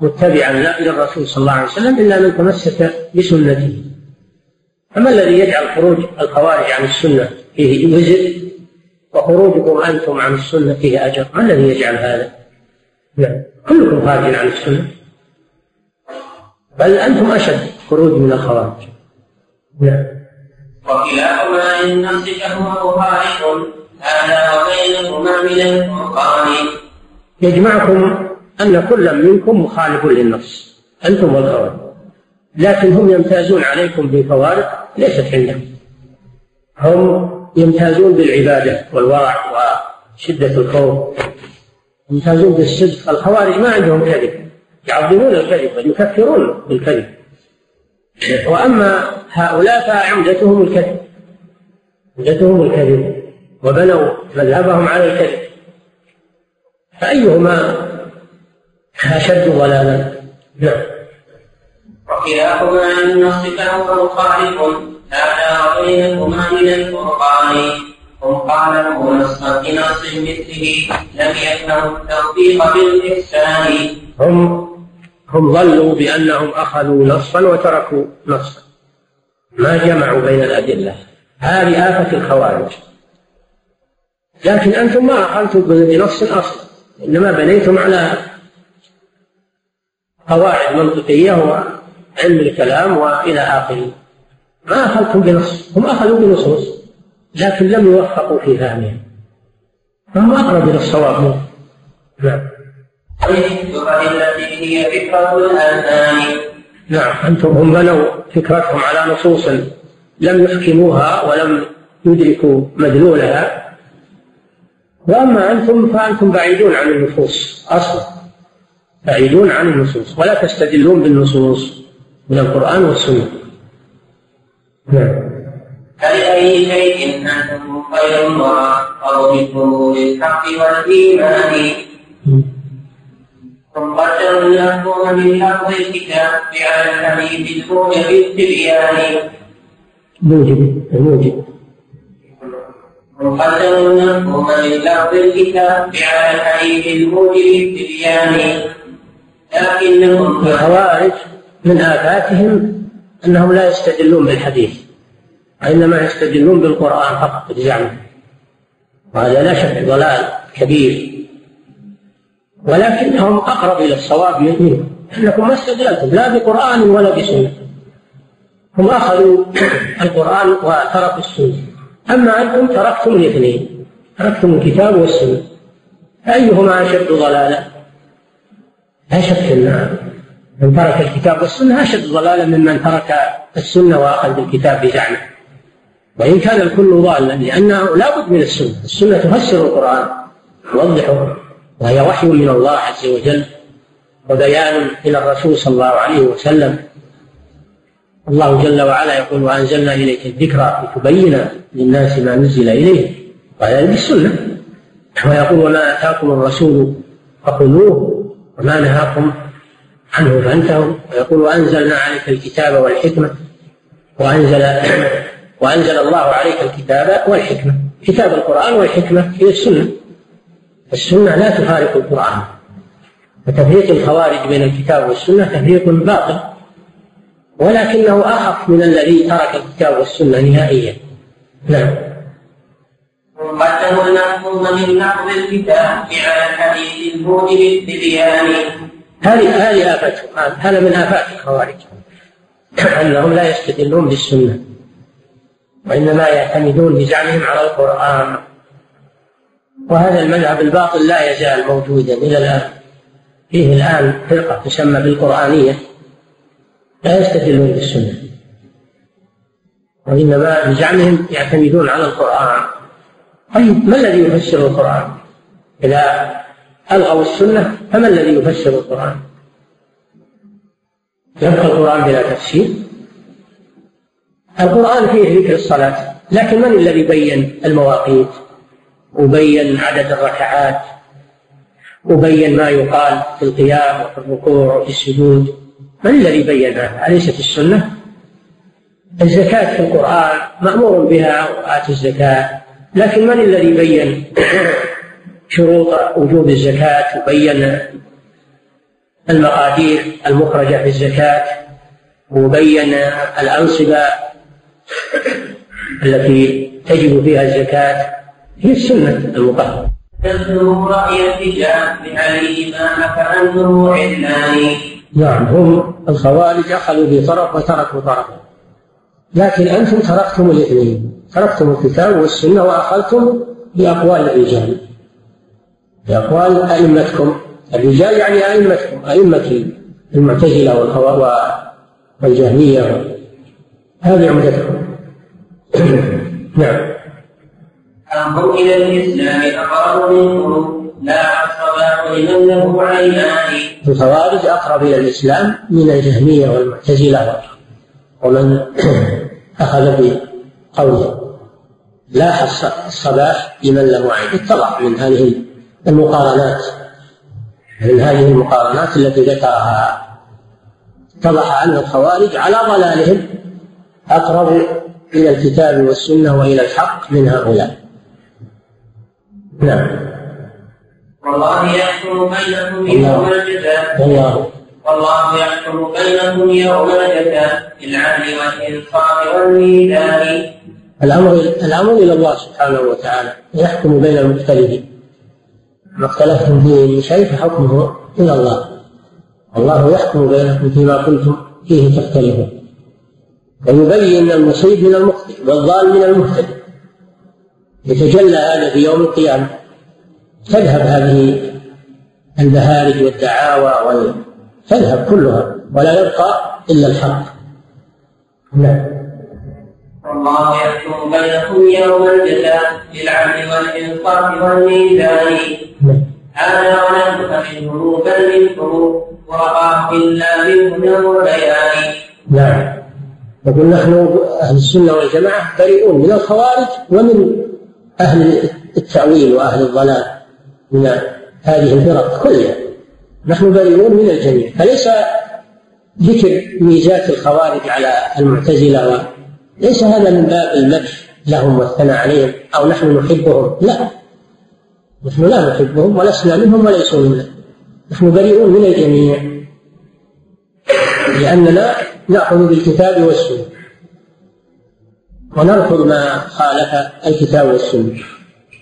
متبعا للرسول صلى الله عليه وسلم إلا من تمسك بسنته. فما الذي يجعل خروج الخوارج عن السنة فيه وزر وخروجكم أنتم عن السنة فيه أجر ما الذي يجعل هذا؟ نعم. كلكم خارج عن السنة. بل أنتم أشد خروج من الخوارج. نعم. وكلاهما إن فهو مخالف هذا وبينهما من الفرقان يجمعكم أن كل منكم مخالف للنص. أنتم والخوارج لكن هم يمتازون عليكم بفوارق ليست عندهم. هم يمتازون بالعبادة والورع وشدة الخوف. يمتازون بالصدق. الخوارج ما عندهم كذب. يعظمون الكذب بل يكفرون بالكذب. وأما هؤلاء فعمدتهم الكذب. عمدتهم الكذب. وبنوا مذهبهم على الكذب. فأيهما أشد ضلالا. نعم. وكلاهما النص فهو مخالف هذا وبينهما من الفرقان هم قالوا نصا بنص مثله لم يفهموا التوفيق بالإحسان. هم هم ظنوا بأنهم أخذوا نصا وتركوا نصا. ما جمعوا بين الأدلة. هذه آفة الخوارج. لكن أنتم ما أخذتم بنص أصلا. إنما بنيتم على قواعد منطقية وعلم الكلام وإلى آخره. ما أخذتم بنص هم أخذوا بنصوص لكن لم يوفقوا في فهمها فهم أقرب إلى الصواب. نعم. التي هي فكرة نعم أنتم هم بنوا فكرتهم على نصوص لم يحكموها ولم يدركوا مدلولها. وأما أنتم فأنتم بعيدون عن النصوص أصلا. بعيدون عن النصوص ولا تستدلون بالنصوص من القرآن والسنة. نعم. فلأي شيء أنتم خير فضول الحق والإيمان؟ ثم قدروا المفهوم من لفظ الكتاب على الحديث الموجب بالتبيان. موجب الموجب مقدم المفهوم من لفظ الكتاب على الحديث الموجب بالتبيان. لكنهم الخوارج من آفاتهم أنهم لا يستدلون بالحديث وإنما يستدلون بالقرآن فقط بزعمهم وهذا لا شك ضلال كبير. ولكنهم أقرب إلى الصواب منكم أنكم ما استدللتم لا بقرآن ولا بسنة. هم أخذوا القرآن وتركوا السنة. أما أنتم تركتم الاثنين تركتم الكتاب والسنة. أيهما أشد ضلالا؟ لا شك أن من ترك الكتاب والسنة أشد ضلالا ممن ترك السنة وأخذ بالكتاب بزعمه. وإن كان الكل ضالا لأنه لا بد من السنة. السنة تفسر القرآن توضحه وهي وحي من الله عز وجل وبيان إلى الرسول صلى الله عليه وسلم. الله جل وعلا يقول وأنزلنا إليك الذكرى لتبين للناس ما نزل إليه وهذا بالسنة. ويقول وما آتاكم الرسول فخذوه وما نهاكم عنه. فانتهوا ويقول وأنزلنا عليك الكتاب والحكمة وأنزل وأنزل الله عليك الكتاب والحكمة. كتاب القرآن والحكمة هي السنة. السنة لا تفارق القرآن. وتفريق الخوارج بين الكتاب والسنة تفريق باطل. ولكنه أخف من الذي ترك الكتاب والسنة نهائيا. نعم. قدموا المفهوم من لفظ الكتاب على الحديث الموجب التبيان هذه هذه آفتهم هذا من آفات الخوارج. أنهم لا يستدلون بالسنة. وإنما يعتمدون بزعمهم على القرآن. وهذا المذهب الباطل لا يزال موجودا إلى الآن. فيه الآن فرقة تسمى بالقرآنية. لا يستدلون بالسنة. وإنما بزعمهم يعتمدون على القرآن. طيب ما الذي يفسر القرآن؟ إذا ألغوا السنة فما الذي يفسر القرآن؟ يبقى القرآن بلا تفسير القرآن فيه ذكر الصلاة لكن من الذي بين المواقيت وبين عدد الركعات وبين ما يقال في القيام وفي الركوع وفي السجود من الذي بين هذا؟ أليست السنة؟ الزكاة في القرآن مأمور بها وآتي الزكاة لكن من الذي بين شروط وجوب الزكاة وبين المقادير المخرجة في الزكاة وبين الأنصبة التي تجب فيها الزكاة هي السنة المطهرة تذكر رأي الرجال ما كأنه علان نعم هم الخوارج أخذوا بطرف وتركوا طرفا. لكن أنتم تركتم الاثنين. تركتم الكتاب والسنة وأخذتم بأقوال الرجال. بأقوال أئمتكم. الرجال يعني أئمتكم أئمة المعتزلة والجهمية. هذه عمدتكم. نعم. أمر إلى الإسلام أقرب منكم لا الصلاة لمن له عينان الخوارج أقرب إلى الإسلام من الجهمية والمعتزلة. ومن أخذ بقوله. لاح الصباح لمن له عين. اتضح من هذه المقارنات. من هذه المقارنات التي ذكرها. اتضح أن الخوارج على ضلالهم أقرب إلى الكتاب والسنة وإلى الحق من هؤلاء. نعم. والله يحكم بينكم يوم الجزاء. والله يحكم بينكم يوم الجزاء بالعدل والإنصاف والميزان. الأمر الأمر إلى الله سبحانه وتعالى يحكم بين المختلفين. ما اختلفتم فيه من شيء فحكمه إلى الله. الله يحكم بينكم فيما كنتم فيه تختلفون. ويبين المصيب من المخطئ والضال من المهتدي. يتجلى هذا في يوم القيامة. تذهب هذه البهارج والدعاوى وال... تذهب كلها ولا يبقى إلا الحق. نعم. والله يحكم بينكم يوم الجزاء بالعدل والإنصاف والميزان. هذا ولم تفهمه بل منكم ورقاه إلا بالهدى والبيان. نعم. يقول نحن أهل السنة والجماعة بريئون من الخوارج ومن أهل التأويل وأهل الضلال من هذه الفرق كلها. نحن بريئون من الجميع. فليس ذكر ميزات الخوارج على المعتزلة ليس هذا من باب المدح لهم والثناء عليهم أو نحن نحبهم؟ لا. نحن لا نحبهم ولسنا منهم وليسوا منا نحن بريئون من الجميع. لأننا نأخذ بالكتاب والسنة. ونرفض ما خالف الكتاب والسنة.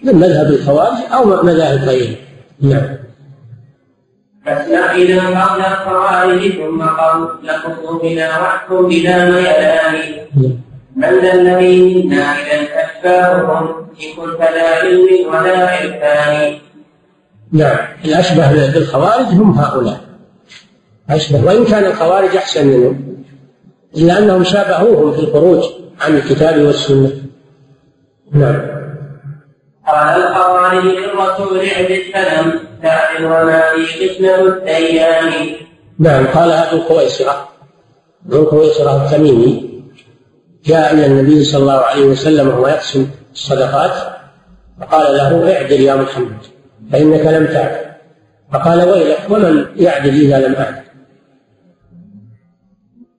من مذهب الخوارج أو مذاهب غيره. نعم. إذا قول الخوارج ثم قول لخصومنا واحكم بلا ميلان من ذا الذي منا إذا أشباههم لا علم ولا عرفان. نعم الأشبه بالخوارج هم هؤلاء. أشبه وإن كان الخوارج أحسن منهم إلا أنهم شابهوهم في الخروج عن الكتاب والسنة. نعم. قال الخوارج للرسول عند السلام تعدل وما في قسمه الديان. نعم قال أبو الخويسرة أبو الخويسرة التميمي جاء إلى النبي صلى الله عليه وسلم وهو يقسم الصدقات فقال له اعدل يا محمد فإنك لم تعدل فقال ويلك ومن يعدل إذا لم أعدل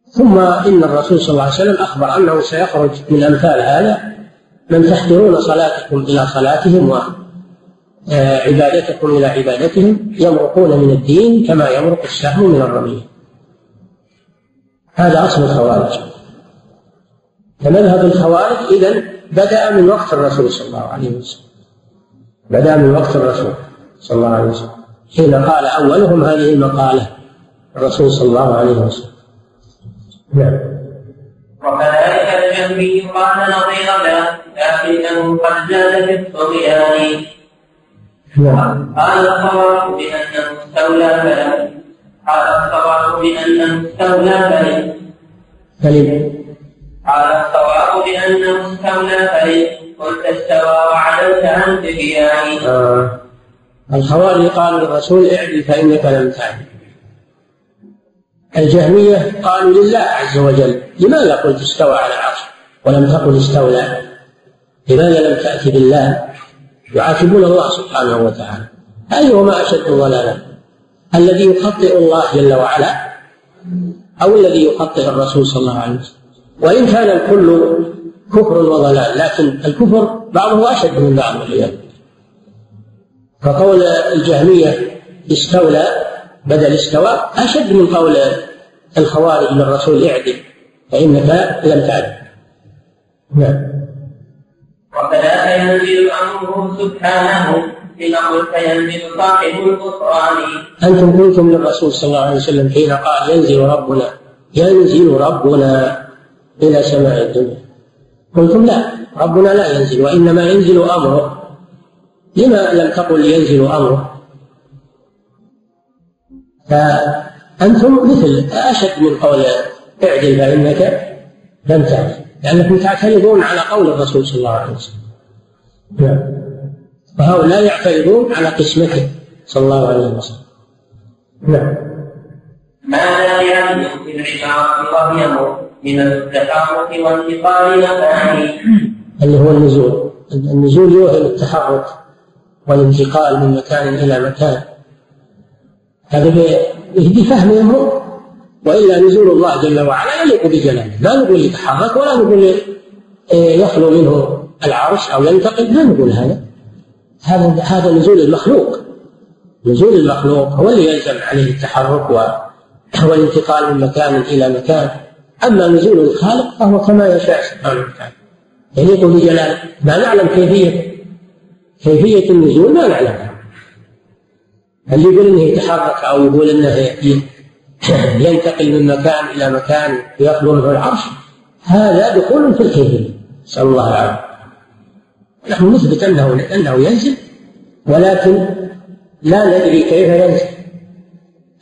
ثم إن الرسول صلى الله عليه وسلم أخبر أنه سيخرج من أمثال هذا من تحقرون صلاتكم إلى صلاتهم وعبادتكم إلى عبادتهم يمرقون من الدين كما يمرق السهم من الرمية هذا أصل الخوارج. فمذهب الخوارج إذا بدأ من وقت الرسول صلى الله عليه وسلم. بدأ من وقت الرسول صلى الله عليه وسلم. حين قال أولهم هذه المقالة الرسول صلى الله عليه وسلم. نعم. وكذلك الجهمي قال نظير لكنه قد زاد في الطغيان. نعم. قال الصواب بأنه استولى فلا قال الصواب بأنه استولى فلن قال الصواب بأنه استولى فلن قلت استوى وعدلت عن تبيان آه. الخوارج قالوا للرسول اعدل فإنك لم تعدل. الجهمية قالوا لله عز وجل لماذا قلت استوى على العرش ولم تقل استولى؟ لماذا لم تأتي بالله؟ يعاتبون الله سبحانه وتعالى. أيهما أشد ضلالا. الذي يخطئ الله جل وعلا أو الذي يخطئ الرسول صلى الله عليه وسلم؟ وإن كان الكل كفر وضلال لكن الكفر بعضه أشد من بعض والعياذ فقول الجهمية استولى بدل استوى أشد من قول الخوارج للرسول اعدل فإنك لم تعدل. نعم. وكذا ينزل أمره سبحانه إن قلت ينزل صاحب الغفران أنتم قلتم للرسول صلى الله عليه وسلم حين قال ينزل ربنا ينزل ربنا. إلى سماء الدنيا. قلتم لا ربنا لا ينزل وإنما ينزل أمره. لما لم تقل ينزل أمره؟ فأنتم مثل أشد من قول اعدل فإنك لم تعدل لأنكم تعترضون على قول الرسول صلى الله عليه وسلم. نعم. وهؤلاء يعترضون على قسمته صلى الله عليه وسلم. نعم. ما لا يملك في العبارة وهي من التحرك وانتقال مكان اللي هو النزول. النزول يوهم التحرك والانتقال من مكان إلى مكان. هذا بفهمهم وإلا نزول الله جل وعلا يليق بجلاله ما نقول يتحرك ولا نقول يخلو منه العرش أو ينتقل. ما نقول هذا. هذا هذا نزول المخلوق. نزول المخلوق هو اللي يلزم عليه التحرك والانتقال من مكان إلى مكان. أما نزول الخالق فهو كما يشاء سبحانه وتعالى. يليق بجلاله ما نعلم كيفية كيفية النزول؟ ما نعلمها اللي يقول إنه يتحرك أو يقول إنه ينتقل من مكان إلى مكان ويخلو منه العرش؟ هذا دخول في الكيفية. نسأل الله العافية. نحن نثبت أنه أنه ينزل ولكن لا ندري كيف ينزل.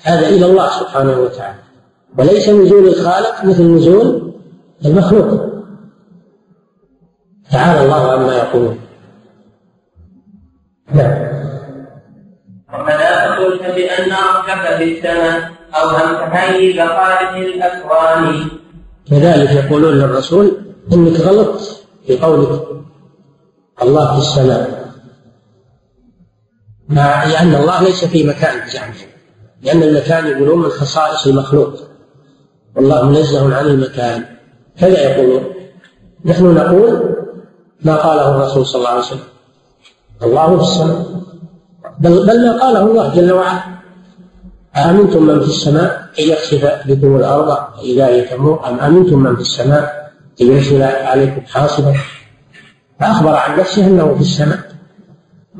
هذا إلى الله سبحانه وتعالى. وليس نزول الخالق مثل نزول المخلوق. تعالى الله عما يقولون. نعم. قلت بأن ربك في السماء أوهمت هيئ خارج الأكوان. كذلك يقولون للرسول إنك غلطت في قولك. الله في السماء. لأن الله ليس في مكان بزعمهم لأن المكان يقولون من خصائص المخلوق. والله منزه عن المكان. كذا يقولون. نحن نقول ما قاله الرسول صلى الله عليه وسلم. الله في السماء. بل, بل ما قاله الله جل وعلا. أأمنتم من في السماء؟ أن يخسف بكم الأرض إذا هي أم أمنتم من في السماء؟ أن يرسل عليكم حاصبا. فأخبر عن نفسه أنه في السماء.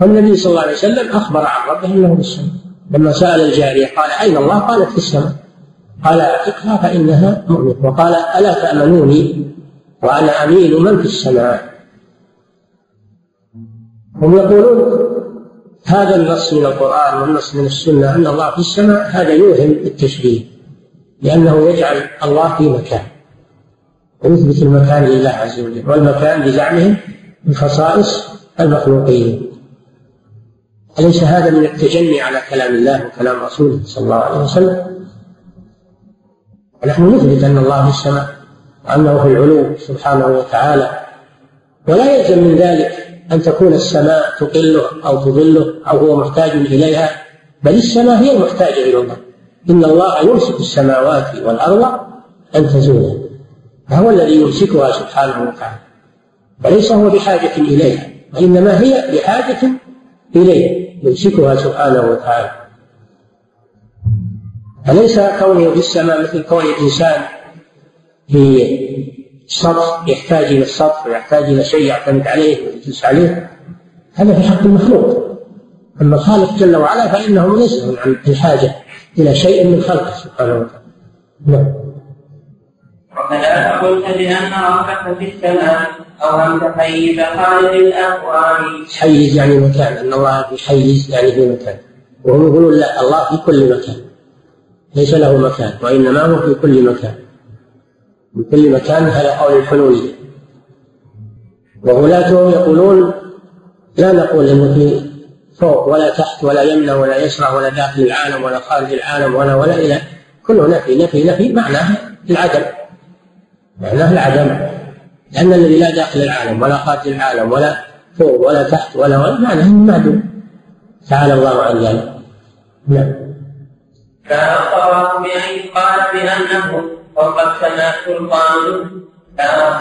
والنبي صلى الله عليه وسلم أخبر عن ربه أنه في السماء. لما سأل الجارية قال أين الله؟ قالت في السماء. قال اعتقها فإنها مؤمنة. وقال ألا تأمنوني وأنا أمين من في السماء. هم يقولون هذا النص من القرآن والنص من السنة أن الله في السماء هذا يوهم التشبيه لأنه يجعل الله في مكان. ويثبت المكان لله عز وجل والمكان بزعمهم من خصائص المخلوقين. أليس هذا من التجني على كلام الله وكلام رسوله صلى الله عليه وسلم؟ ونحن نثبت أن الله في السماء وأنه في العلو سبحانه وتعالى. ولا يلزم من ذلك أن تكون السماء تقله أو تظله أو هو محتاج إليها بل السماء هي المحتاجة إلى الله. إن الله يمسك السماوات والأرض أن تزولا فهو الذي يمسكها سبحانه وتعالى. وليس هو بحاجة إليها وإنما هي بحاجة إليه يمسكها سبحانه وتعالى. فليس كونه في السماء مثل كون الإنسان في سطح يحتاج إلى السطح ويحتاج إلى شيء يعتمد عليه ويجلس عليه؟ هذا في حق المخلوق. أما الخالق جل وعلا فإنه منزه عن الحاجة إلى شيء من خلقه سبحانه وتعالى. نعم. وكذا قلت بأن ربك في السماء أوهمت حيز خالق الأكوان حيز يعني مكان. أن الله في حيز يعني في مكان. وهم يقولون لا الله في كل مكان. ليس له مكان وإنما هو في كل مكان. من كل مكان هذا قول الحلولية وغلاته يقولون لا نقول إنه في فوق ولا تحت ولا يمنى ولا يسرى ولا داخل العالم ولا خارج العالم ولا ولا إلى. كله نفي نفي نفي. معناه العدم. معناه العدم. لأن الذي لا داخل العالم ولا خارج العالم ولا فوق ولا تحت ولا ولا معناه معدوم تعالى الله عن ذلك. نعم. كان الصواب بأن قال بأنه فوق السماء سلطان كان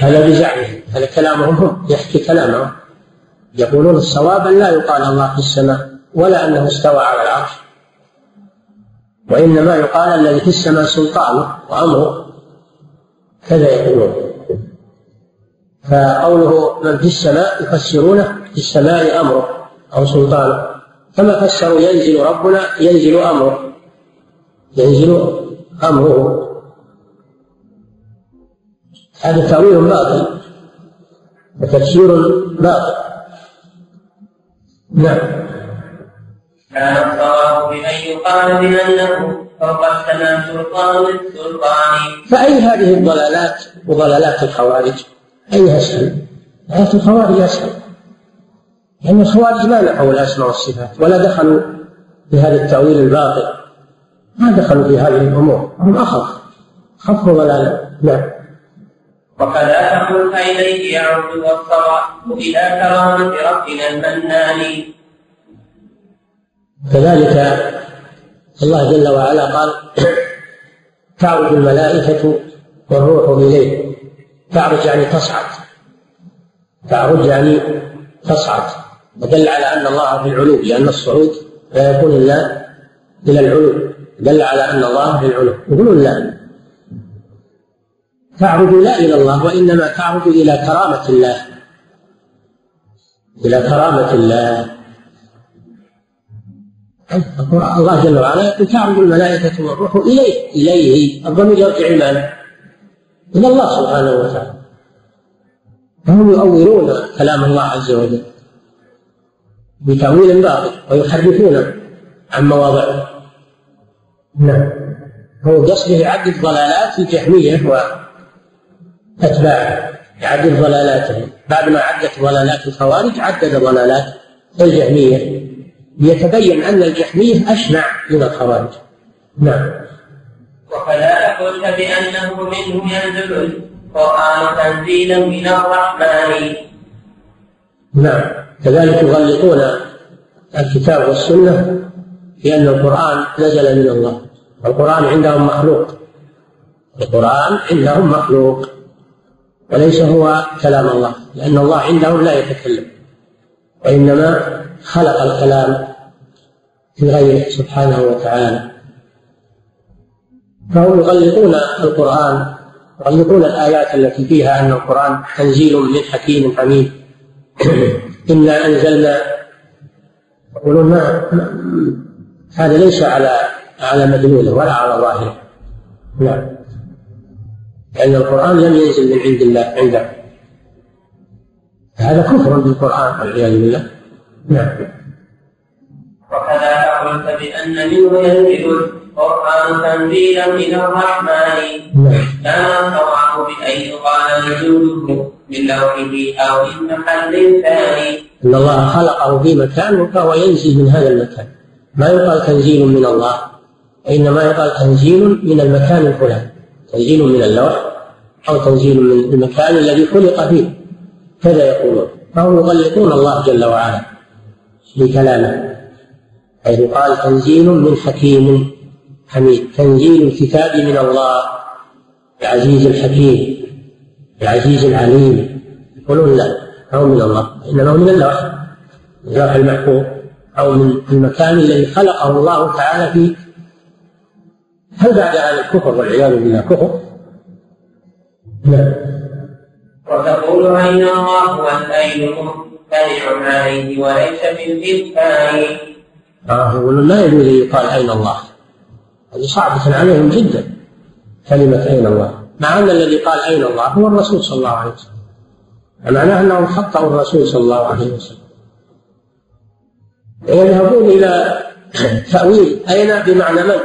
هذا بزعمهم. هذا كلامهم. هم يحكي كلامهم. يقولون الصواب أن لا يقال الله في السماء ولا أنه استوى على العرش. وإنما يقال الذي في السماء سلطانه وأمره كذا يقولون. فقوله من في السماء يفسرونه في السماء أمره أو سلطانه. كما فسروا ينزل ربنا ينزل أمره. ينزل أمره. هذا تأويل باطل وتفسير باطل. نعم. كان الصواب بأن يقال بأنه فوق السماء سلطان السلطان فأي هذه الضلالات وضلالات الخوارج؟ أي أسهل؟ آيات الخوارج أسهل. لأن الخوارج ما نحوا الأسماء والصفات ولا دخلوا في هذا التأويل الباطل. ما دخلوا في هذه الأمور. هم أخف خف ضلالا نعم. وكذا تقول إليه يعود والصواب إلى كرامة ربنا المنان. كذلك الله جل وعلا قال تعرج الملائكة والروح إليه تعرج يعني تصعد. تعرج يعني تصعد. ودل على أن الله في العلو لأن الصعود لا يكون إلا إلى العلو. دل على أن الله في العلو. يقولون لا. تعرج لا إلى الله وإنما تعرج إلى كرامة الله. إلى كرامة الله. الله جل وعلا يقول تعرج الملائكة والروح إليه إليه. الضمير يرجع إلى إلى الله سبحانه وتعالى. فهم يؤولون كلام الله عز وجل. بتأويل باطل ويحرفون عن مواضعه. نعم. هو قصده يعدد ضلالات الجهمية وأتباعه. يعدد ضلالاتهم بعد ما عدت ضلالات الخوارج عدد ضلالات الجهمية. ليتبين أن الجهمية أشنع من الخوارج. نعم. وكذا قلت بأنه منه ينزل القرآن تنزيلا من الرحمن. نعم. كذلك يغلطون الكتاب والسنة بأن القرآن نزل من الله. القرآن عندهم مخلوق. القرآن عندهم مخلوق. وليس هو كلام الله. لأن الله عندهم لا يتكلم. وإنما خلق الكلام في غيره سبحانه وتعالى. فهم يغلطون القرآن يغلطون الآيات التي فيها أن القرآن تنزيل من حكيم حميد. إنا أنزلنا يقولون ما هذا ليس على على مدلوله ولا على ظاهره نعم. لأن القرآن لم ينزل من عند الله عنده. هذا كفر بالقرآن والعياذ بالله. نعم. وكذا قلت بأن منه ينزل القرآن تنزيلا من الرحمن. نعم. كان الصواب بأن يقال نزوله من لوحه أو من محل ثاني أن الله خلقه في مكان فهو ينزل من هذا المكان. ما يقال تنزيل من الله وإنما يقال تنزيل من المكان الفلاني. تنزيل من اللوح أو تنزيل من المكان الذي خلق فيه. كذا يقولون. فهم يغلطون الله جل وعلا في كلامه. حيث قال تنزيل من حكيم حميد. تنزيل الكتاب من الله. العزيز الحكيم. العزيز العليم. يقولون لا هو من الله إنما هو من اللوح اللوح المحفوظ أو من المكان الذي خلقه الله تعالى فيه. هل بعد هذا الكفر والعياذ بالله كفر؟ نعم وتقول أين الله والأين ممتنع عليه وليس بالإمكان آه يقولون لا يجوز أن يقال أين الله. هذه صعبة عليهم جدا. كلمة أين الله؟ مع أن الذي قال أين الله هو الرسول صلى الله عليه وسلم. معناه أنهم خطأوا الرسول صلى الله عليه وسلم. يذهبون إلى تأويل أين بمعنى من؟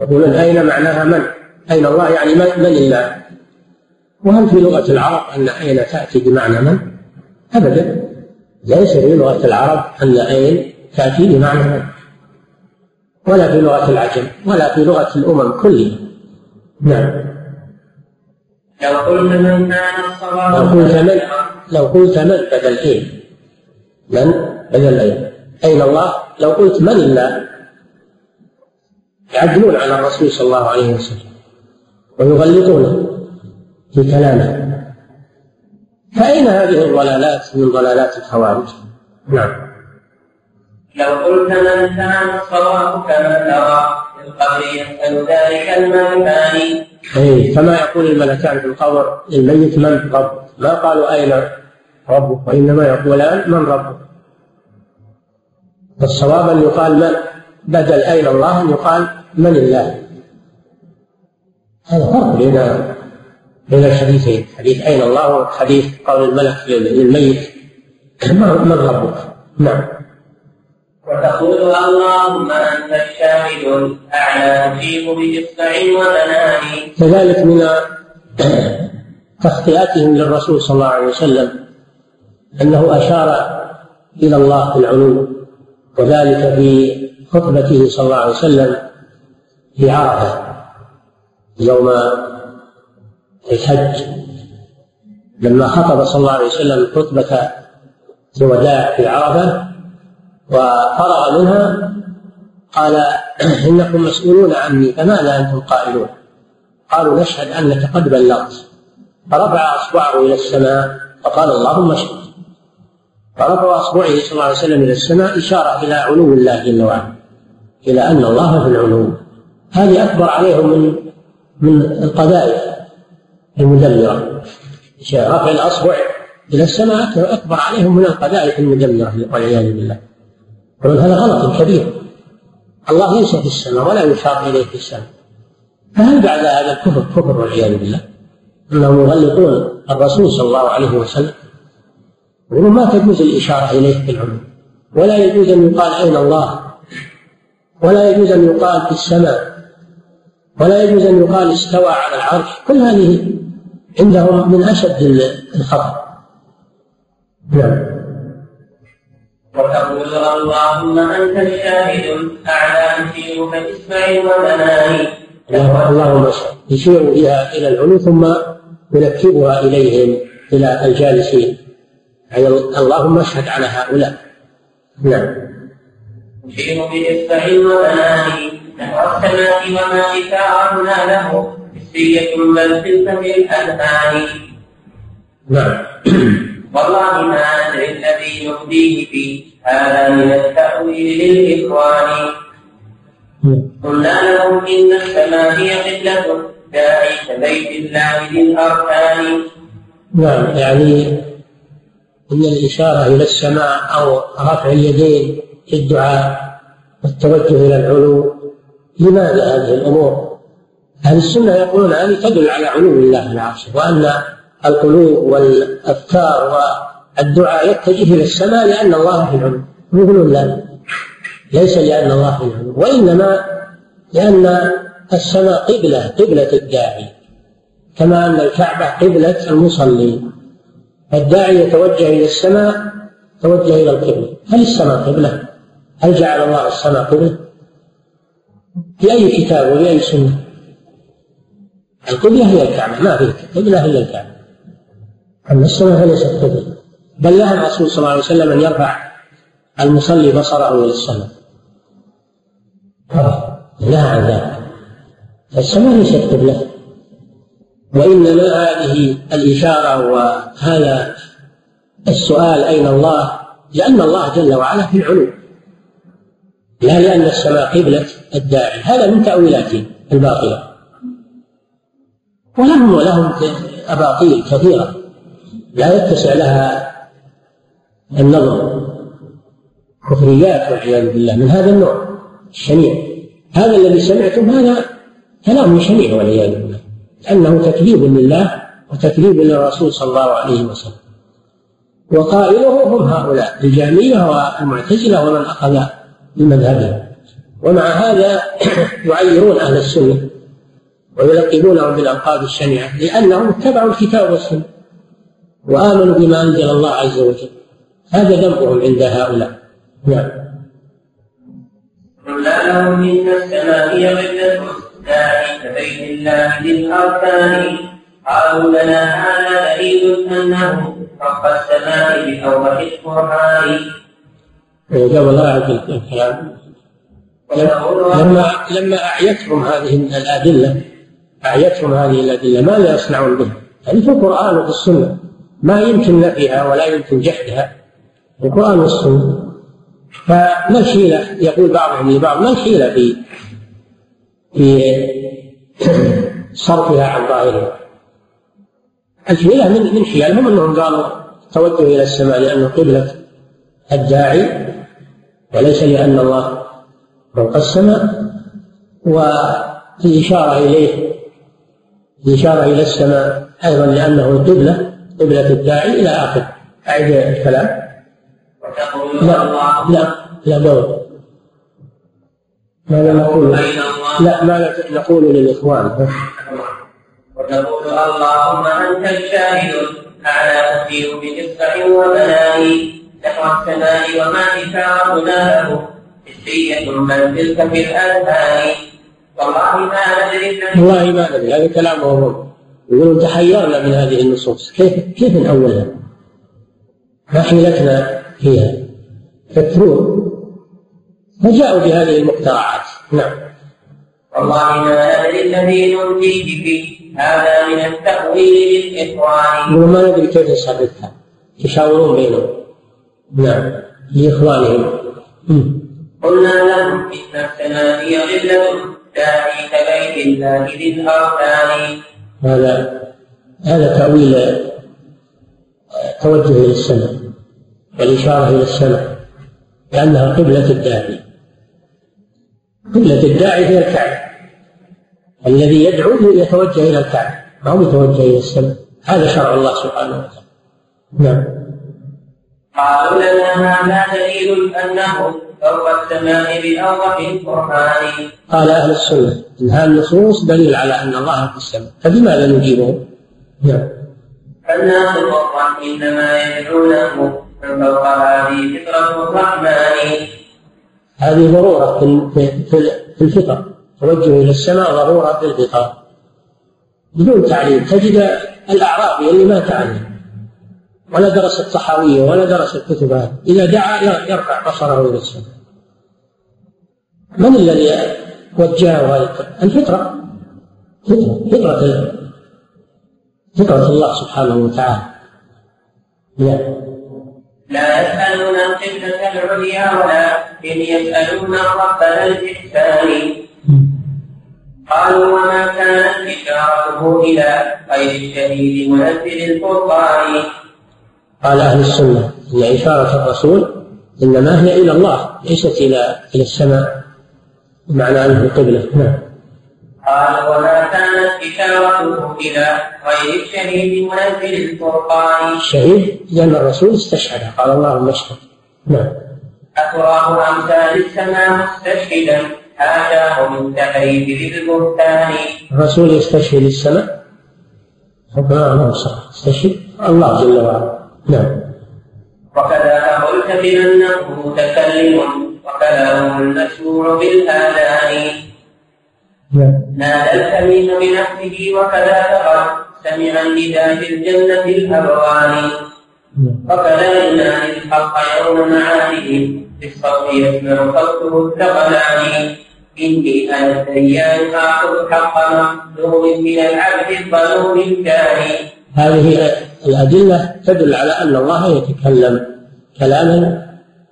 يقولون أين معناها من؟ أين الله؟ يعني من, من الله؟ وهل في لغة العرب أن أين تأتي بمعنى من؟ أبدا. ليس في لغة العرب أن أين تأتي بمعنى من. ولا في لغة العجم ولا في لغة الأمم كلها. نعم. لو قلت من كان الصواب لو قلت من لو قلت من بدل أين من بدل أين؟ أين الله؟ لو قلت من الله؟ يعدلون على الرسول صلى الله عليه وسلم ويغلطونه في كلامه. فأين هذه الضلالات من ضلالات الخوارج؟ نعم. لو قلت من كان الصواب كما ترى في القبر يسأل ذلك الملكان أي كما يقول الملكان في القبر للميت من رب ما قالوا أين ربك؟ وإنما يقولان من ربك؟ الصواب أن يقال من بدل أين الله أن يقال من الله. هذا فرق بين بين الحديثين. حديث أين الله وحديث قول الملك للميت من ربك؟ نعم. وتقول اللهم أنت الشاهد الأعلى نجيب بإصبع وبنان كذلك من تخطئتهم للرسول صلى الله عليه وسلم أنه أشار إلى الله في العلو وذلك في خطبته صلى الله عليه وسلم في عرفة يوم الحج. لما خطب صلى الله عليه وسلم خطبة الوداع في عرفة وفرغ منها قال إنكم مسؤولون عني فماذا أنتم قائلون؟ قالوا نشهد أنك قد بلغت. فرفع أصبعه إلى السماء فقال اللهم اشهد. فرفع أصبعه صلى الله عليه وسلم إلى السماء إشارة إلى علو الله جل وعلا إلى أن الله في العلو. هذه أكبر عليهم من من القذائف المدمرة. رفع الأصبع إلى السماء أكبر عليهم من القذائف المدمرة والعياذ بالله. يقولون هذا غلط كبير الله ليس في السماء ولا يشار إليه في السماء. فهل بعد هذا الكفر كفر والعياذ بالله؟ أنهم يغلطون الرسول صلى الله عليه وسلم. يقولون ما تجوز الإشارة إليه في العلوم ولا يجوز أن يقال أين الله. ولا يجوز أن يقال في السماء. ولا يجوز أن يقال استوى على العرش. كل هذه عندهم من أشد الخطأ. نعم. وتقول اللهم أنت الشاهد الأعلى نشير كإسمع ومنان اللهم يشير بها إلى العلو ثم ينكبها إليهم إلى الجالسين. يعني اللهم اشهد على هؤلاء. نعم. يشير بإصبع وبنان نحو السماء وما إشارتنا له حسية بل تلك في الأذهان نعم. والله ما ندري الذي نفديه في هذا من التأويل للإخوان قلنا لهم إن السماء هي قبلة داعي كبيت الله ذي الأركان نعم يعني إن الإشارة إلى السماء أو رفع اليدين في الدعاء والتوجه إلى العلو لماذا هذه الأمور؟ أهل السنة يقولون هذه تدل على علو الله العرش وأن القلوب والأفكار والدعاء يتجه إلى السماء لأن الله في العلو يقولون لا ليس لأن الله في العلو وإنما لأن السماء قبلة قبلة الداعي كما أن الكعبة قبلة المصلي الداعي يتوجه إلى السماء توجه إلى القبلة هل السماء قبلة؟ هل جعل الله السماء قبلة؟ في أي كتاب وفي أي سنة؟ القبلة هي الكعبة ما في قبلة إلا الكعبة أما السماء فليست قبلة. بل نهى الرسول صلى الله عليه وسلم أن يرفع المصلي بصره إلى السماء نهى عن ذلك. السماء ليست قبلة. وإنما هذه الإشارة وهذا السؤال أين الله؟ لأن الله جل وعلا في العلو. لا لأن السماء قبلة الداعي. هذا من تأويلاته الباطلة ولهم ولهم أباطيل كثيرة. لا يتسع لها النظر. كفريات والعياذ بالله من هذا النوع الشنيع. هذا الذي سمعتم هذا كلام شنيع والعياذ بالله لأنه تكذيب لله وتكذيب للرسول صلى الله عليه وسلم. وقائله هم هؤلاء الجامية والمعتزلة ومن أخذ بمذهبهم. ومع هذا يعيرون أهل السنة ويلقبونهم بالألقاب الشنيعة لأنهم اتبعوا الكتاب والسنة. وآمنوا بما أنزل الله عز وجل. هذا ذنبهم عند هؤلاء. نعم. لهم إن السماء هي الداعي كبيت الله للأركان. قالوا لنا هذا دليل أنه رب السماء بأوضح القرآن. قبل الكلام. لما لما أعيتهم هذه الأدلة أعيتهم هذه الأدلة ماذا يصنعون بها؟ يعني في القرآن وفي السنة. ما يمكن نفيها ولا يمكن جحدها. القرآن والسنة. فما الحيلة؟ يقول بعضهم لبعض ما الحيلة في في صرفها عن ظاهرها؟ الحيلة من من حيلهم أنهم قالوا توجه إلى السماء لأنه قبلة الداعي وليس لأن الله فوق السماء. والإشارة إليه الإشارة إلى السماء أيضا لأنه القبلة. قبلة الداعي إلى آخر. أعد الكلام. لا لا لا دور ماذا نقول؟ لا ماذا نقول للإخوان؟ وتقول اللهم أنت الشاهد على أسير بإصبع وبناني نحو السماء وما إشارتنا له حسية بل تلك في الأذهان. والله ما ندري والله ما ندري. هذا كلامهم يقولون تحيرنا من هذه النصوص. كيف كيف نأولها؟ ما حيلتنا فيها. فكرون فجاءوا بهذه المخترعات نعم. والله ما ندري الذي نلقيه فيه هذا من التأويل للإخوان. وما ندري كيف يصرفها يشاورون بينهم. نعم. لإخوانهم. قلنا لهم إن السماء غلة داعي كبيت الله ذي الأركان. هذا هذا تأويل توجه إلى السماء والإشارة إلى السماء لأنها قبلة الداعي. قبلة الداعي هي الكعبة. الذي يدعو يتوجه إلى الكعبة. ما هو يتوجه إلى السماء؟ هذا شرع الله سبحانه وتعالى. نعم. قالوا لنا هذا دليل فوق السماء بأوضح القرآن. قال أهل السنة إن هذه النصوص دليل على أن الله في السماء. فبماذا نجيبه؟ نعم. فالناس طبعا إنما يدعونه من فوق هذه فطرة الرحمن. هذه ضرورة في في الفطر. توجه إلى السماء ضرورة في الفطر. بدون تعليم تجد الأعرابي اللي ما تعلم. ولا درس الطحاوية ولا درس الكتب هذه. إذا دعا يرفع بصره إلى السماء. من الذي وجهه هذا الفطرة؟ فطرة فطرة فطرة الله سبحانه وتعالى. نعم لا يسألون القبلة العليا ولكن يسألون ربنا الإحسان. قالوا وما كانت إشارته إلى غير الشهيد منزل الفرقان قال أهل السنة أن إشارة الرسول إنما هي إلى الله ليست إلى إلى السماء. بمعنى أنه القبلة. نعم. قال وما كانت إشارته إلى غير الشهيد منزل الفرقان الشهيد لأن الرسول استشهد. قال اللهم اشهد نعم. أتراه أمثال السماء مستشهدا هذا من تحريف ذي البهتان الرسول يستشهد السماء. ما صح يستشهد الله جل وعلا. نعم. وكذا قلت بأنه متكلم وكلامه المسموع بالآذان. نعم. نادى الكريم بنفسه وكذا قال سمع النداء في الجنة الهوان نعم. وكذا ينادي الحق يوم معاده بالصوت يسمع صوته الثقلان إني أنا الديان آخذ حق مخلوق من العبد الظلوم الكاني هذه الأدلة تدل على أن الله يتكلم كلاما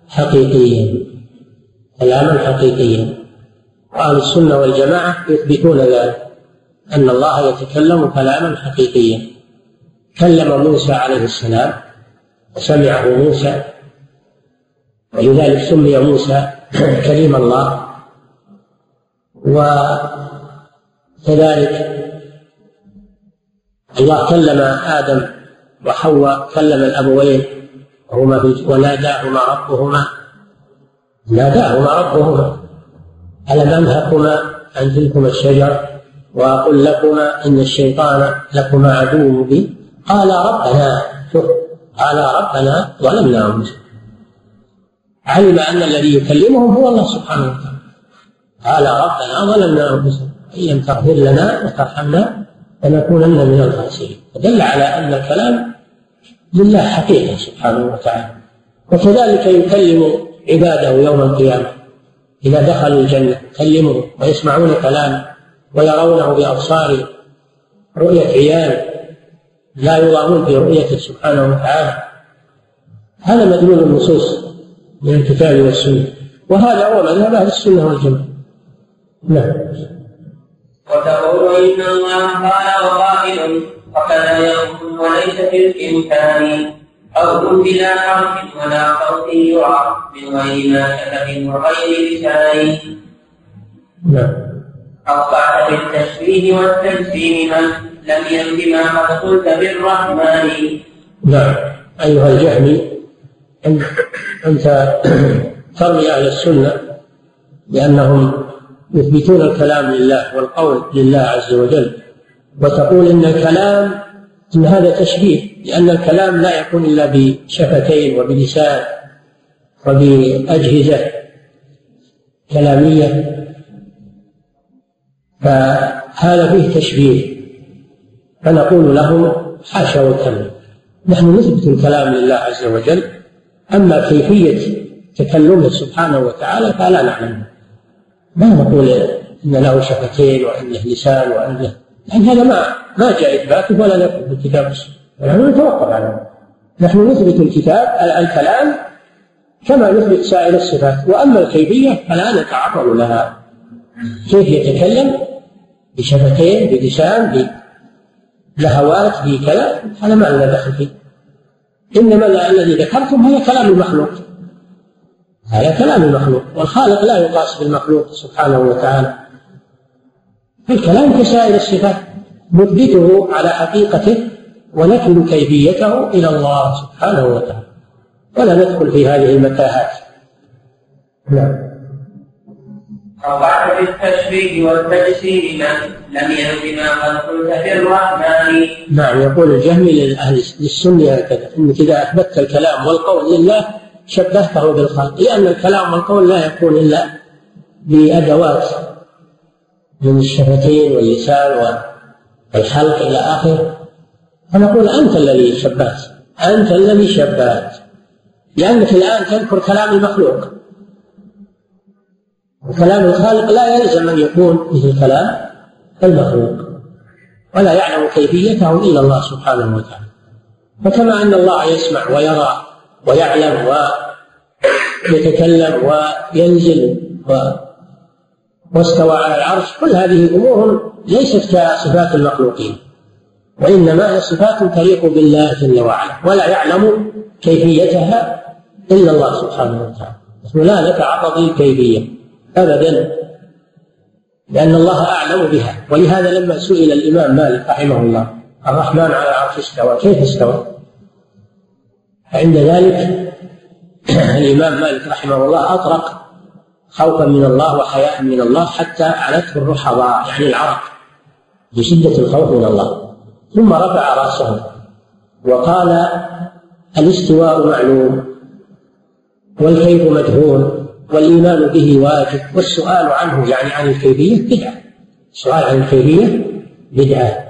حقيقيا. كلاما حقيقيا أهل السنة والجماعة يثبتون ذلك أن الله يتكلم كلاما حقيقيا. كلم موسى عليه السلام وسمعه موسى ولذلك سمي موسى كليم الله. وكذلك الله كلم آدم وحواء كلم الأبوين وهما وناداهما ربهما. ناداهما ربهما ألم أنهكما عن تلكما الشجر وأقول لكما إن الشيطان لكما عدو مبين. قال ربنا شوف قال ربنا ظلمنا أنفسنا علم أن الذي يكلمهم هو الله سبحانه وتعالى. قال ربنا ظلمنا أنفسنا إن لم تغفر لنا وترحمنا لنكونن من الخاسرين. فدل على أن الكلام لله حقيقة سبحانه وتعالى. وكذلك يكلم عباده يوم القيامة. إذا دخلوا الجنة يكلمهم ويسمعون كلامه ويرونه بأبصار رؤية عيان لا يضامون في رؤيته سبحانه وتعالى. هذا مدلول النصوص من الكتاب والسنة. وهذا هو مذهب أهل السنة والجماعة. نعم. وتقول إن الله قال وقائل وكذا يقول وليس في الإمكان قول بلا حرف ولا صوت يرى من غير ما شفه وغير لسان. نعم. أصبحت بالتشبيه والتجسيم من لم يمد ما قد قلت بالرحمن. نعم. أيها الجهمي أنت ترمي أهل السنة بأنهم يثبتون الكلام لله والقول لله عز وجل وتقول إن الكلام إن هذا تشبيه لأن الكلام لا يكون إلا بشفتين وبلسان وبأجهزة كلامية. فهذا فيه تشبيه. فنقول لهم حاشا وكلا نحن نثبت الكلام لله عز وجل أما كيفية تكلمه سبحانه وتعالى فلا نعلمه ما نقول إن له شفتين وأنه لسان وأنه لأن هذا ما ما جاء إثباته ولا نثبت الكتاب والسنة. نحن نتوقف عنه نحن نثبت الكتاب الكلام كما نثبت سائر الصفات. وأما الكيفية فلا نتعرض لها. كيف يتكلم؟ بشفتين بلسان بلهوات بكذا هذا ما لنا دخل فيه. إنما الذي ذكرتم هذا كلام المخلوق. هذا كلام المخلوق. والخالق لا يقاس بالمخلوق سبحانه وتعالى. الكلام كسائر الصفات. نثبته على حقيقته ونكل كيفيته إلى الله سبحانه وتعالى. ولا ندخل في هذه المتاهات. نعم. أو بالتشبيه والتجسيم لم ما قد قلت بالرحمن نعم يقول الجهمي للأهل للسنة هكذا أنك إذا أثبتت الكلام والقول لله شبهته بالخلق لأن الكلام والقول لا يكون إلا بأدوات من الشفتين واللسان والحلق إلى آخره فنقول أنت الذي شبهت أنت الذي شبهت. لأنك الآن تذكر كلام المخلوق. وكلام الخالق لا يلزم أن يكون مثل كلام المخلوق. ولا يعلم كيفيته إلا الله سبحانه وتعالى. فكما أن الله يسمع ويرى ويعلم ويتكلم وينزل و واستوى على العرش كل هذه أمور ليست كصفات المخلوقين وإنما هي صفات تليق بالله جل وعلا ولا يعلم كيفيتها إلا الله سبحانه وتعالى لا نتعرض للكيفية أبدا لأن الله أعلم بها ولهذا لما سئل الإمام مالك رحمه الله الرحمن على العرش استوى كيف استوى؟ عند ذلك الإمام مالك رحمه الله أطرق خوفا من الله وحياء من الله حتى علته الرحضاء يعني العرق بشدة الخوف من الله. ثم رفع رأسه وقال الاستواء معلوم والكيف مجهول والإيمان به واجب والسؤال عنه يعني عن الكيفية بدعة السؤال عن الكيفية بدعة.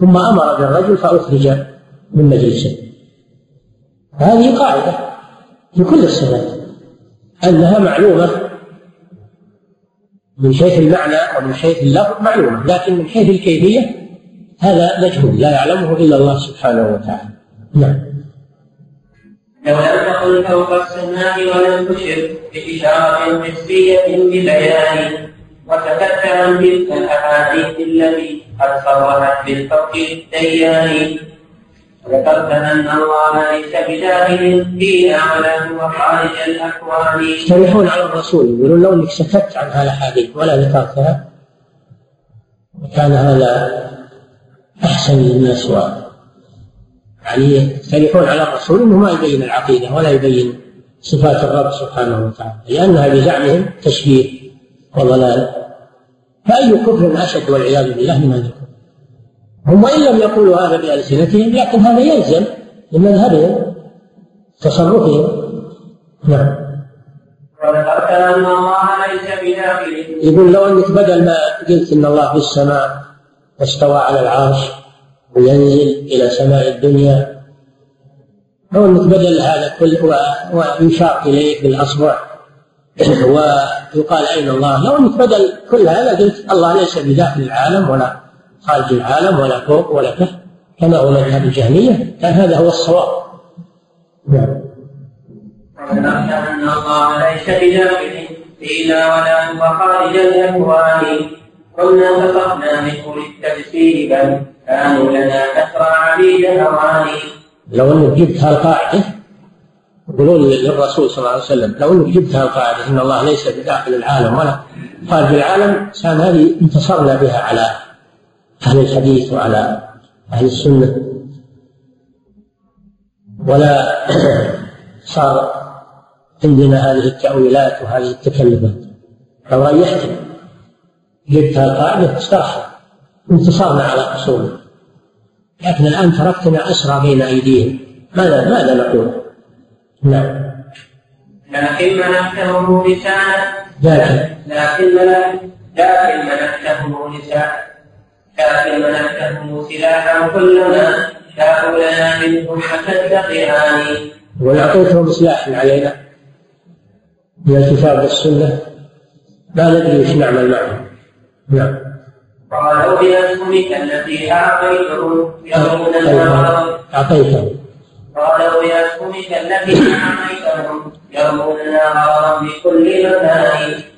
ثم أمر بالرجل فأخرج من مجلسه. هذه قاعدة في كل الصفات أنها معلومة من حيث المعنى ومن حيث اللفظ معلومة لكن من حيث الكيفية هذا مجهول لا يعلمه إلا الله سبحانه وتعالى. نعم. لو لم تقل فوق السماء ولم تشر بإشارة حسية ببيان عن تلك الأحاديث التي قد صرحت بالفرق الديان ذكرت أن الله ليس بداخل فينا ولا هو خارج الأكوان يقترحون على الرسول يقولون لو أنك سكت عن هذه الأحاديث ولا ذكرتها كان هذا أحسن للناس يعني يقترحون على الرسول أنه ما يبين العقيدة ولا يبين صفات الرب سبحانه وتعالى لأنها بزعمهم تشبيه وضلال. فأي كفر أشد والعياذ بالله من الكفر هم وإن لم يقولوا هذا بألسنتهم لكن هذا يلزم من مذهبهم تصرفهم. نعم. وذكرت أن الله ليس يقول لو أنك بدل ما قلت إن الله في السماء واستوى على العرش وينزل إلى سماء الدنيا لو أنك بدل هذا كل ويشار اليه بالأصبع ويقال أين الله لو أنك بدل كل هذا قلت الله ليس بداخل العالم ولا خارج العالم ولا فوق ولا تحت كما هو مذهب الجهمية كان هذا هو الصواب. نعم. أن الله ليس بداخل فينا ولا هو خارج الأكوان. قلنا فقهنا من أولي التفسير بل كانوا لنا كثر عبيد أواني لو انك جبت هالقاعدة يقولون للرسول صلى الله عليه وسلم لو انك جبت هالقاعدة إن الله ليس بداخل العالم ولا خارج العالم كان هذه انتصرنا بها على أهل الحديث وعلى أهل السنة. ولا صار عندنا هذه التأويلات وهذه التكلفات. لو ريحتنا جبت القاعدة استرحنا انتصرنا على خصومنا لكن الآن تركتنا أسرى بين أيديهم. ماذا ماذا نقول؟ نعم. لكن منحته لسانا لكن لكن لكن منحته لسانا لكن منحته سلاحا كلما شاءوا لنا منه فتتقيان ويعطيكم سلاح علينا من الكتاب والسنة لا ندري وش نعمل معه نعم قالوا بأسهمك التي أعطيتهم يرون النار أعطيته قالوا بأسهمك التي أعطيتهم يرون النار بكل مكان نعم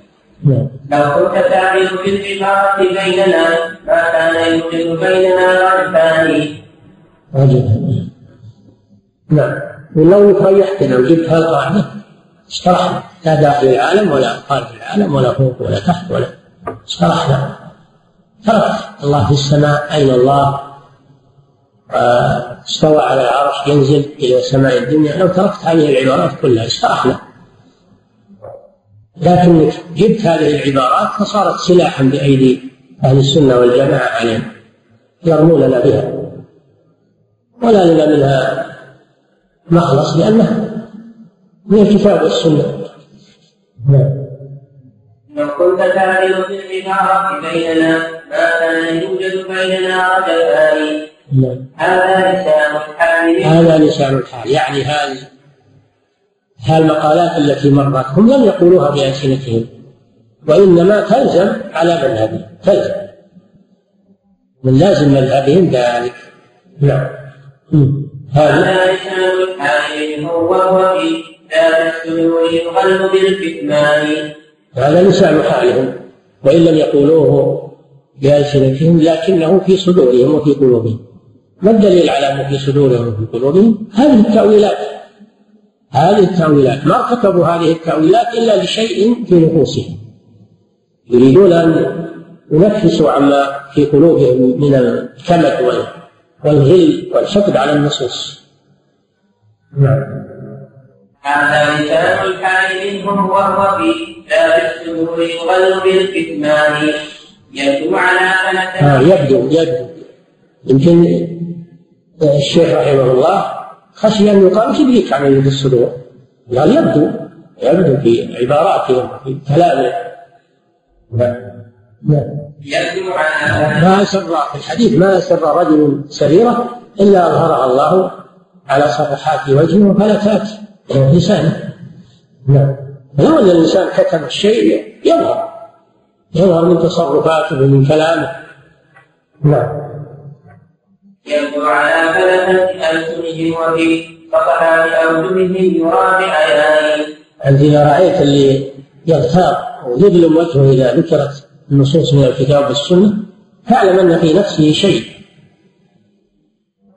لو كنت تعمل بالعبارة بيننا ما كان يوجد بيننا غلبان رجل نعم ولو ريحتنا وجبت هالقاعدة استرحنا لا داخل العالم ولا خارج العالم ولا فوق ولا تحت ولا. استرحنا تركت الله في السماء. أين الله؟ آه، استوى على العرش ينزل إلى سماء الدنيا. لو تركت هذه العبارات كلها استرحنا لكنك جبت هذه العبارات فصارت سلاحا بأيدي أهل السنة والجماعة علينا يرموننا بها. ولا لنا منها مخلص لأنها من الكتاب والسنة. نعم. لو كنت تعمل بالعبارة بيننا ما كان يوجد بيننا رجلان نعم. هذا لسان الحال. هذا لسان الحال. يعني هذه هالمقالات التي مرت هم لم يقولوها بألسنتهم وإنما تلزم على مذهبهم تلزم. من لازم مذهبهم ذلك. نعم. هذا لسان الحال وهو في لا السلوك يغل بالكتمان هذا لسان حالهم. وإن لم يقولوه بألسنتهم لكنه في صدورهم وفي قلوبهم. ما الدليل على أنه في صدورهم وفي قلوبهم؟ هذه التأويلات. هذه التأويلات. ما ارتكبوا هذه التأويلات إلا لشيء في نفوسهم. يريدون أن ينفسوا عما في قلوبهم من الكمد والغل والحقد على النصوص. نعم. هذا لسان الحال منهم وهو في لا بالسرور يغل بالكتمان يبدو على آه يبدو يبدو. يمكن الشيخ رحمه الله خشي أن يقال كبريت عن يد الصدور. قال يبدو يبدو في عباراتهم في كلامه. نعم يبدو على ما أسر في الحديث ما أسر رجل سريرة إلا أظهرها الله على صفحات وجهه وفلتات لسانه نعم لو أن الإنسان كتم الشيء يظهر. يظهر من تصرفاته ومن كلامه. نعم يبدو على فلتة ألسنهم وفي صفحات أوجههم يرى بعيان أنت إذا رأيت اللي يغتاب ويظلم وجهه إذا ذكرت النصوص من الكتاب والسنة فاعلم أن في نفسه شيء.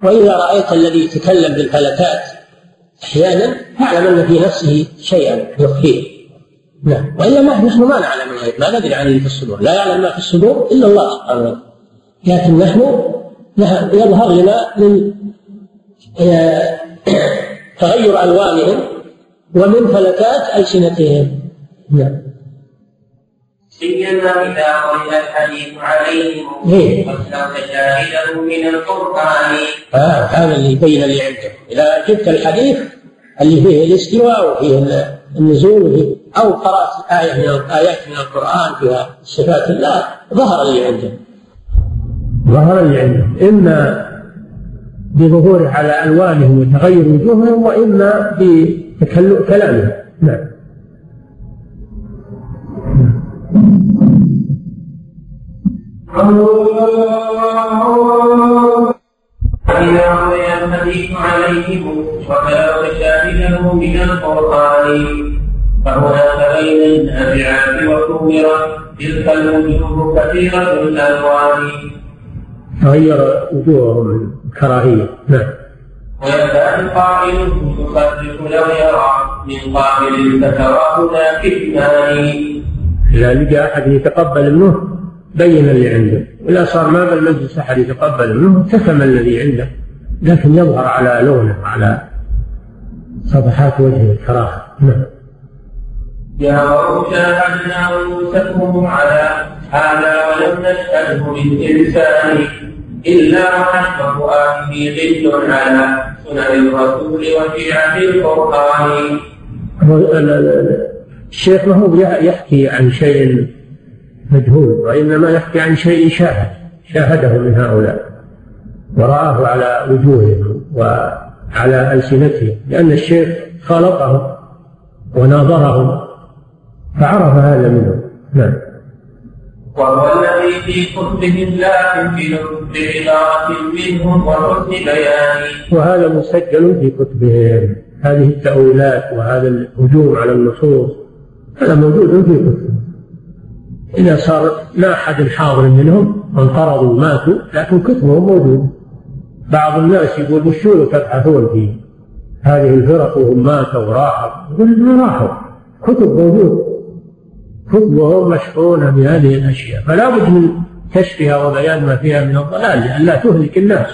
وإذا رأيت الذي يتكلم بالفلتات أحيانا فاعلم أن في نفسه شيئا يخفيه. نعم. وإلا ما نحن ما نعلم الغيب ما ندري عن اللي في الصدور. لا يعلم ما في الصدور إلا الله. سبحانه وتعالى لكن نحن يظهر لنا من آه، تغير ألوانهم ومن فلتات ألسنتهم. نعم. سيما إذا قرئ الحديث عليهم إيه. واستوت شاهده من القرآن. آه هذا اللي يبين اللي عندك. إذا جبت الحديث اللي فيه الاستواء وفيه النزول وفيه أو قرأت آية من الآيات من القرآن فيها صفات الله ظهر اللي عندك. ظهر عندك إما بظهوره على ألوانهم وتغير وجوههم وإما بكلامهم نعم. فإذا روي الحديث عليهم وكان شاهده من القرآن فهناك بين النافعات وكبرت تلك كثيرة الألوان تغير وجوههم الكراهية. نعم. ويبدأ القائل يصدق لو يرى من قابل فتراه ذا كتمان إذا لقى أحد يتقبل منه بين اللي عنده. وإذا صار ما بالمجلس أحد يتقبل منه كتم الذي عنده. لكن يظهر على لونه على صفحات وجهه الكراهة. نعم. يا رب شاهدنا ويوسفهم على هذا ولم نشهده للإنسان إلا وحسب فؤاده غل على سنن الرسول وشيعة القرآن. الشيخ ما هو يحكي عن شيء مجهول وإنما يحكي عن شيء شاهد شاهده من هؤلاء ورآه على وجوههم وعلى ألسنتهم لأن الشيخ خالطهم وناظرهم فعرف هذا منهم. نعم. وهو الذي في كتبهم لا يمكن بعبارة منهم وحسن بيان وهذا مسجل في كتبهم. هذه التأويلات وهذا الهجوم على النصوص هذا موجود في كتبهم. إذا صار ما أحد حاضر منهم انقرضوا ماتوا لكن كتبهم موجود. بعض الناس يقول وشو تبحثون فيه؟ هذه الفرق وهم ماتوا وراحوا. يقول راحوا كتب موجود. كتبهم مشحونة بهذه الأشياء. فلا بد من كشفها وبيان ما فيها من الضلال لئلا تهلك الناس.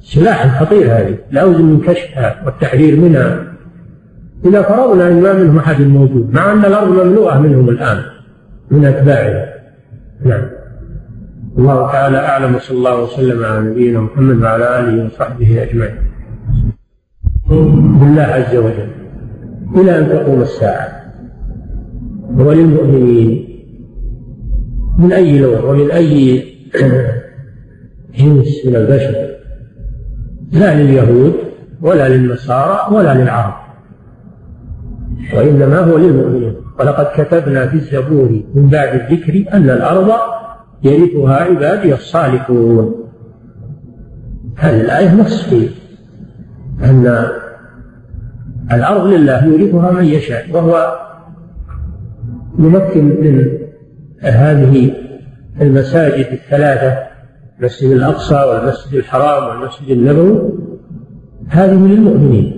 سلاح خطير هذه. لا بد من كشفها والتحذير منها. إذا فرضنا أن ما منهم أحد موجود مع أن الأرض مملوءة منهم الآن من أتباعه نعم. الله تعالى أعلم وصلى الله وسلم على نبينا محمد وعلى آله وصحبه أجمعين. بالله عز وجل. إلى أن تقوم الساعة. وللمؤمنين من أي لون ومن أي جنس من البشر؟ لا لليهود ولا للنصارى ولا للعرب وإنما هو للمؤمنين. ولقد كتبنا في الزبور من بعد الذكر أن الأرض يرثها عبادي الصالحون. هذه الآية نص في أن الأرض لله يورثها من يشاء وهو يمكن من هذه المساجد الثلاثة المسجد الأقصى والمسجد الحرام والمسجد النبوي هذه للمؤمنين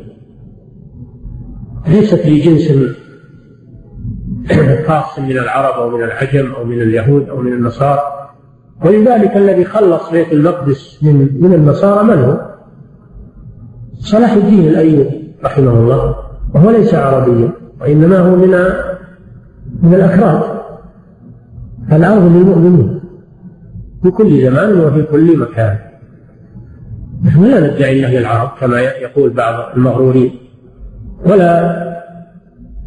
ليست لجنس خاص من العرب أو من العجم أو من اليهود أو من النصارى ولذلك الذي خلص بيت المقدس من من النصارى من هو؟ صلاح الدين الأيوبي رحمه الله وهو ليس عربيا وإنما هو من من الأكراد الأرض للمؤمنين. في كل زمان وفي كل مكان. نحن لا ندعي أنها للعرب كما يقول بعض المغرورين. ولا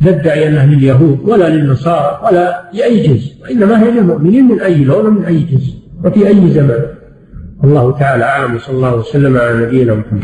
ندعي أنها لليهود ولا للنصارى ولا لأي جنس. وإنما هي للمؤمنين من أي لون ومن أي جنس. وفي أي زمان. الله تعالى أعلم. وصلى الله وسلم على نبينا محمد.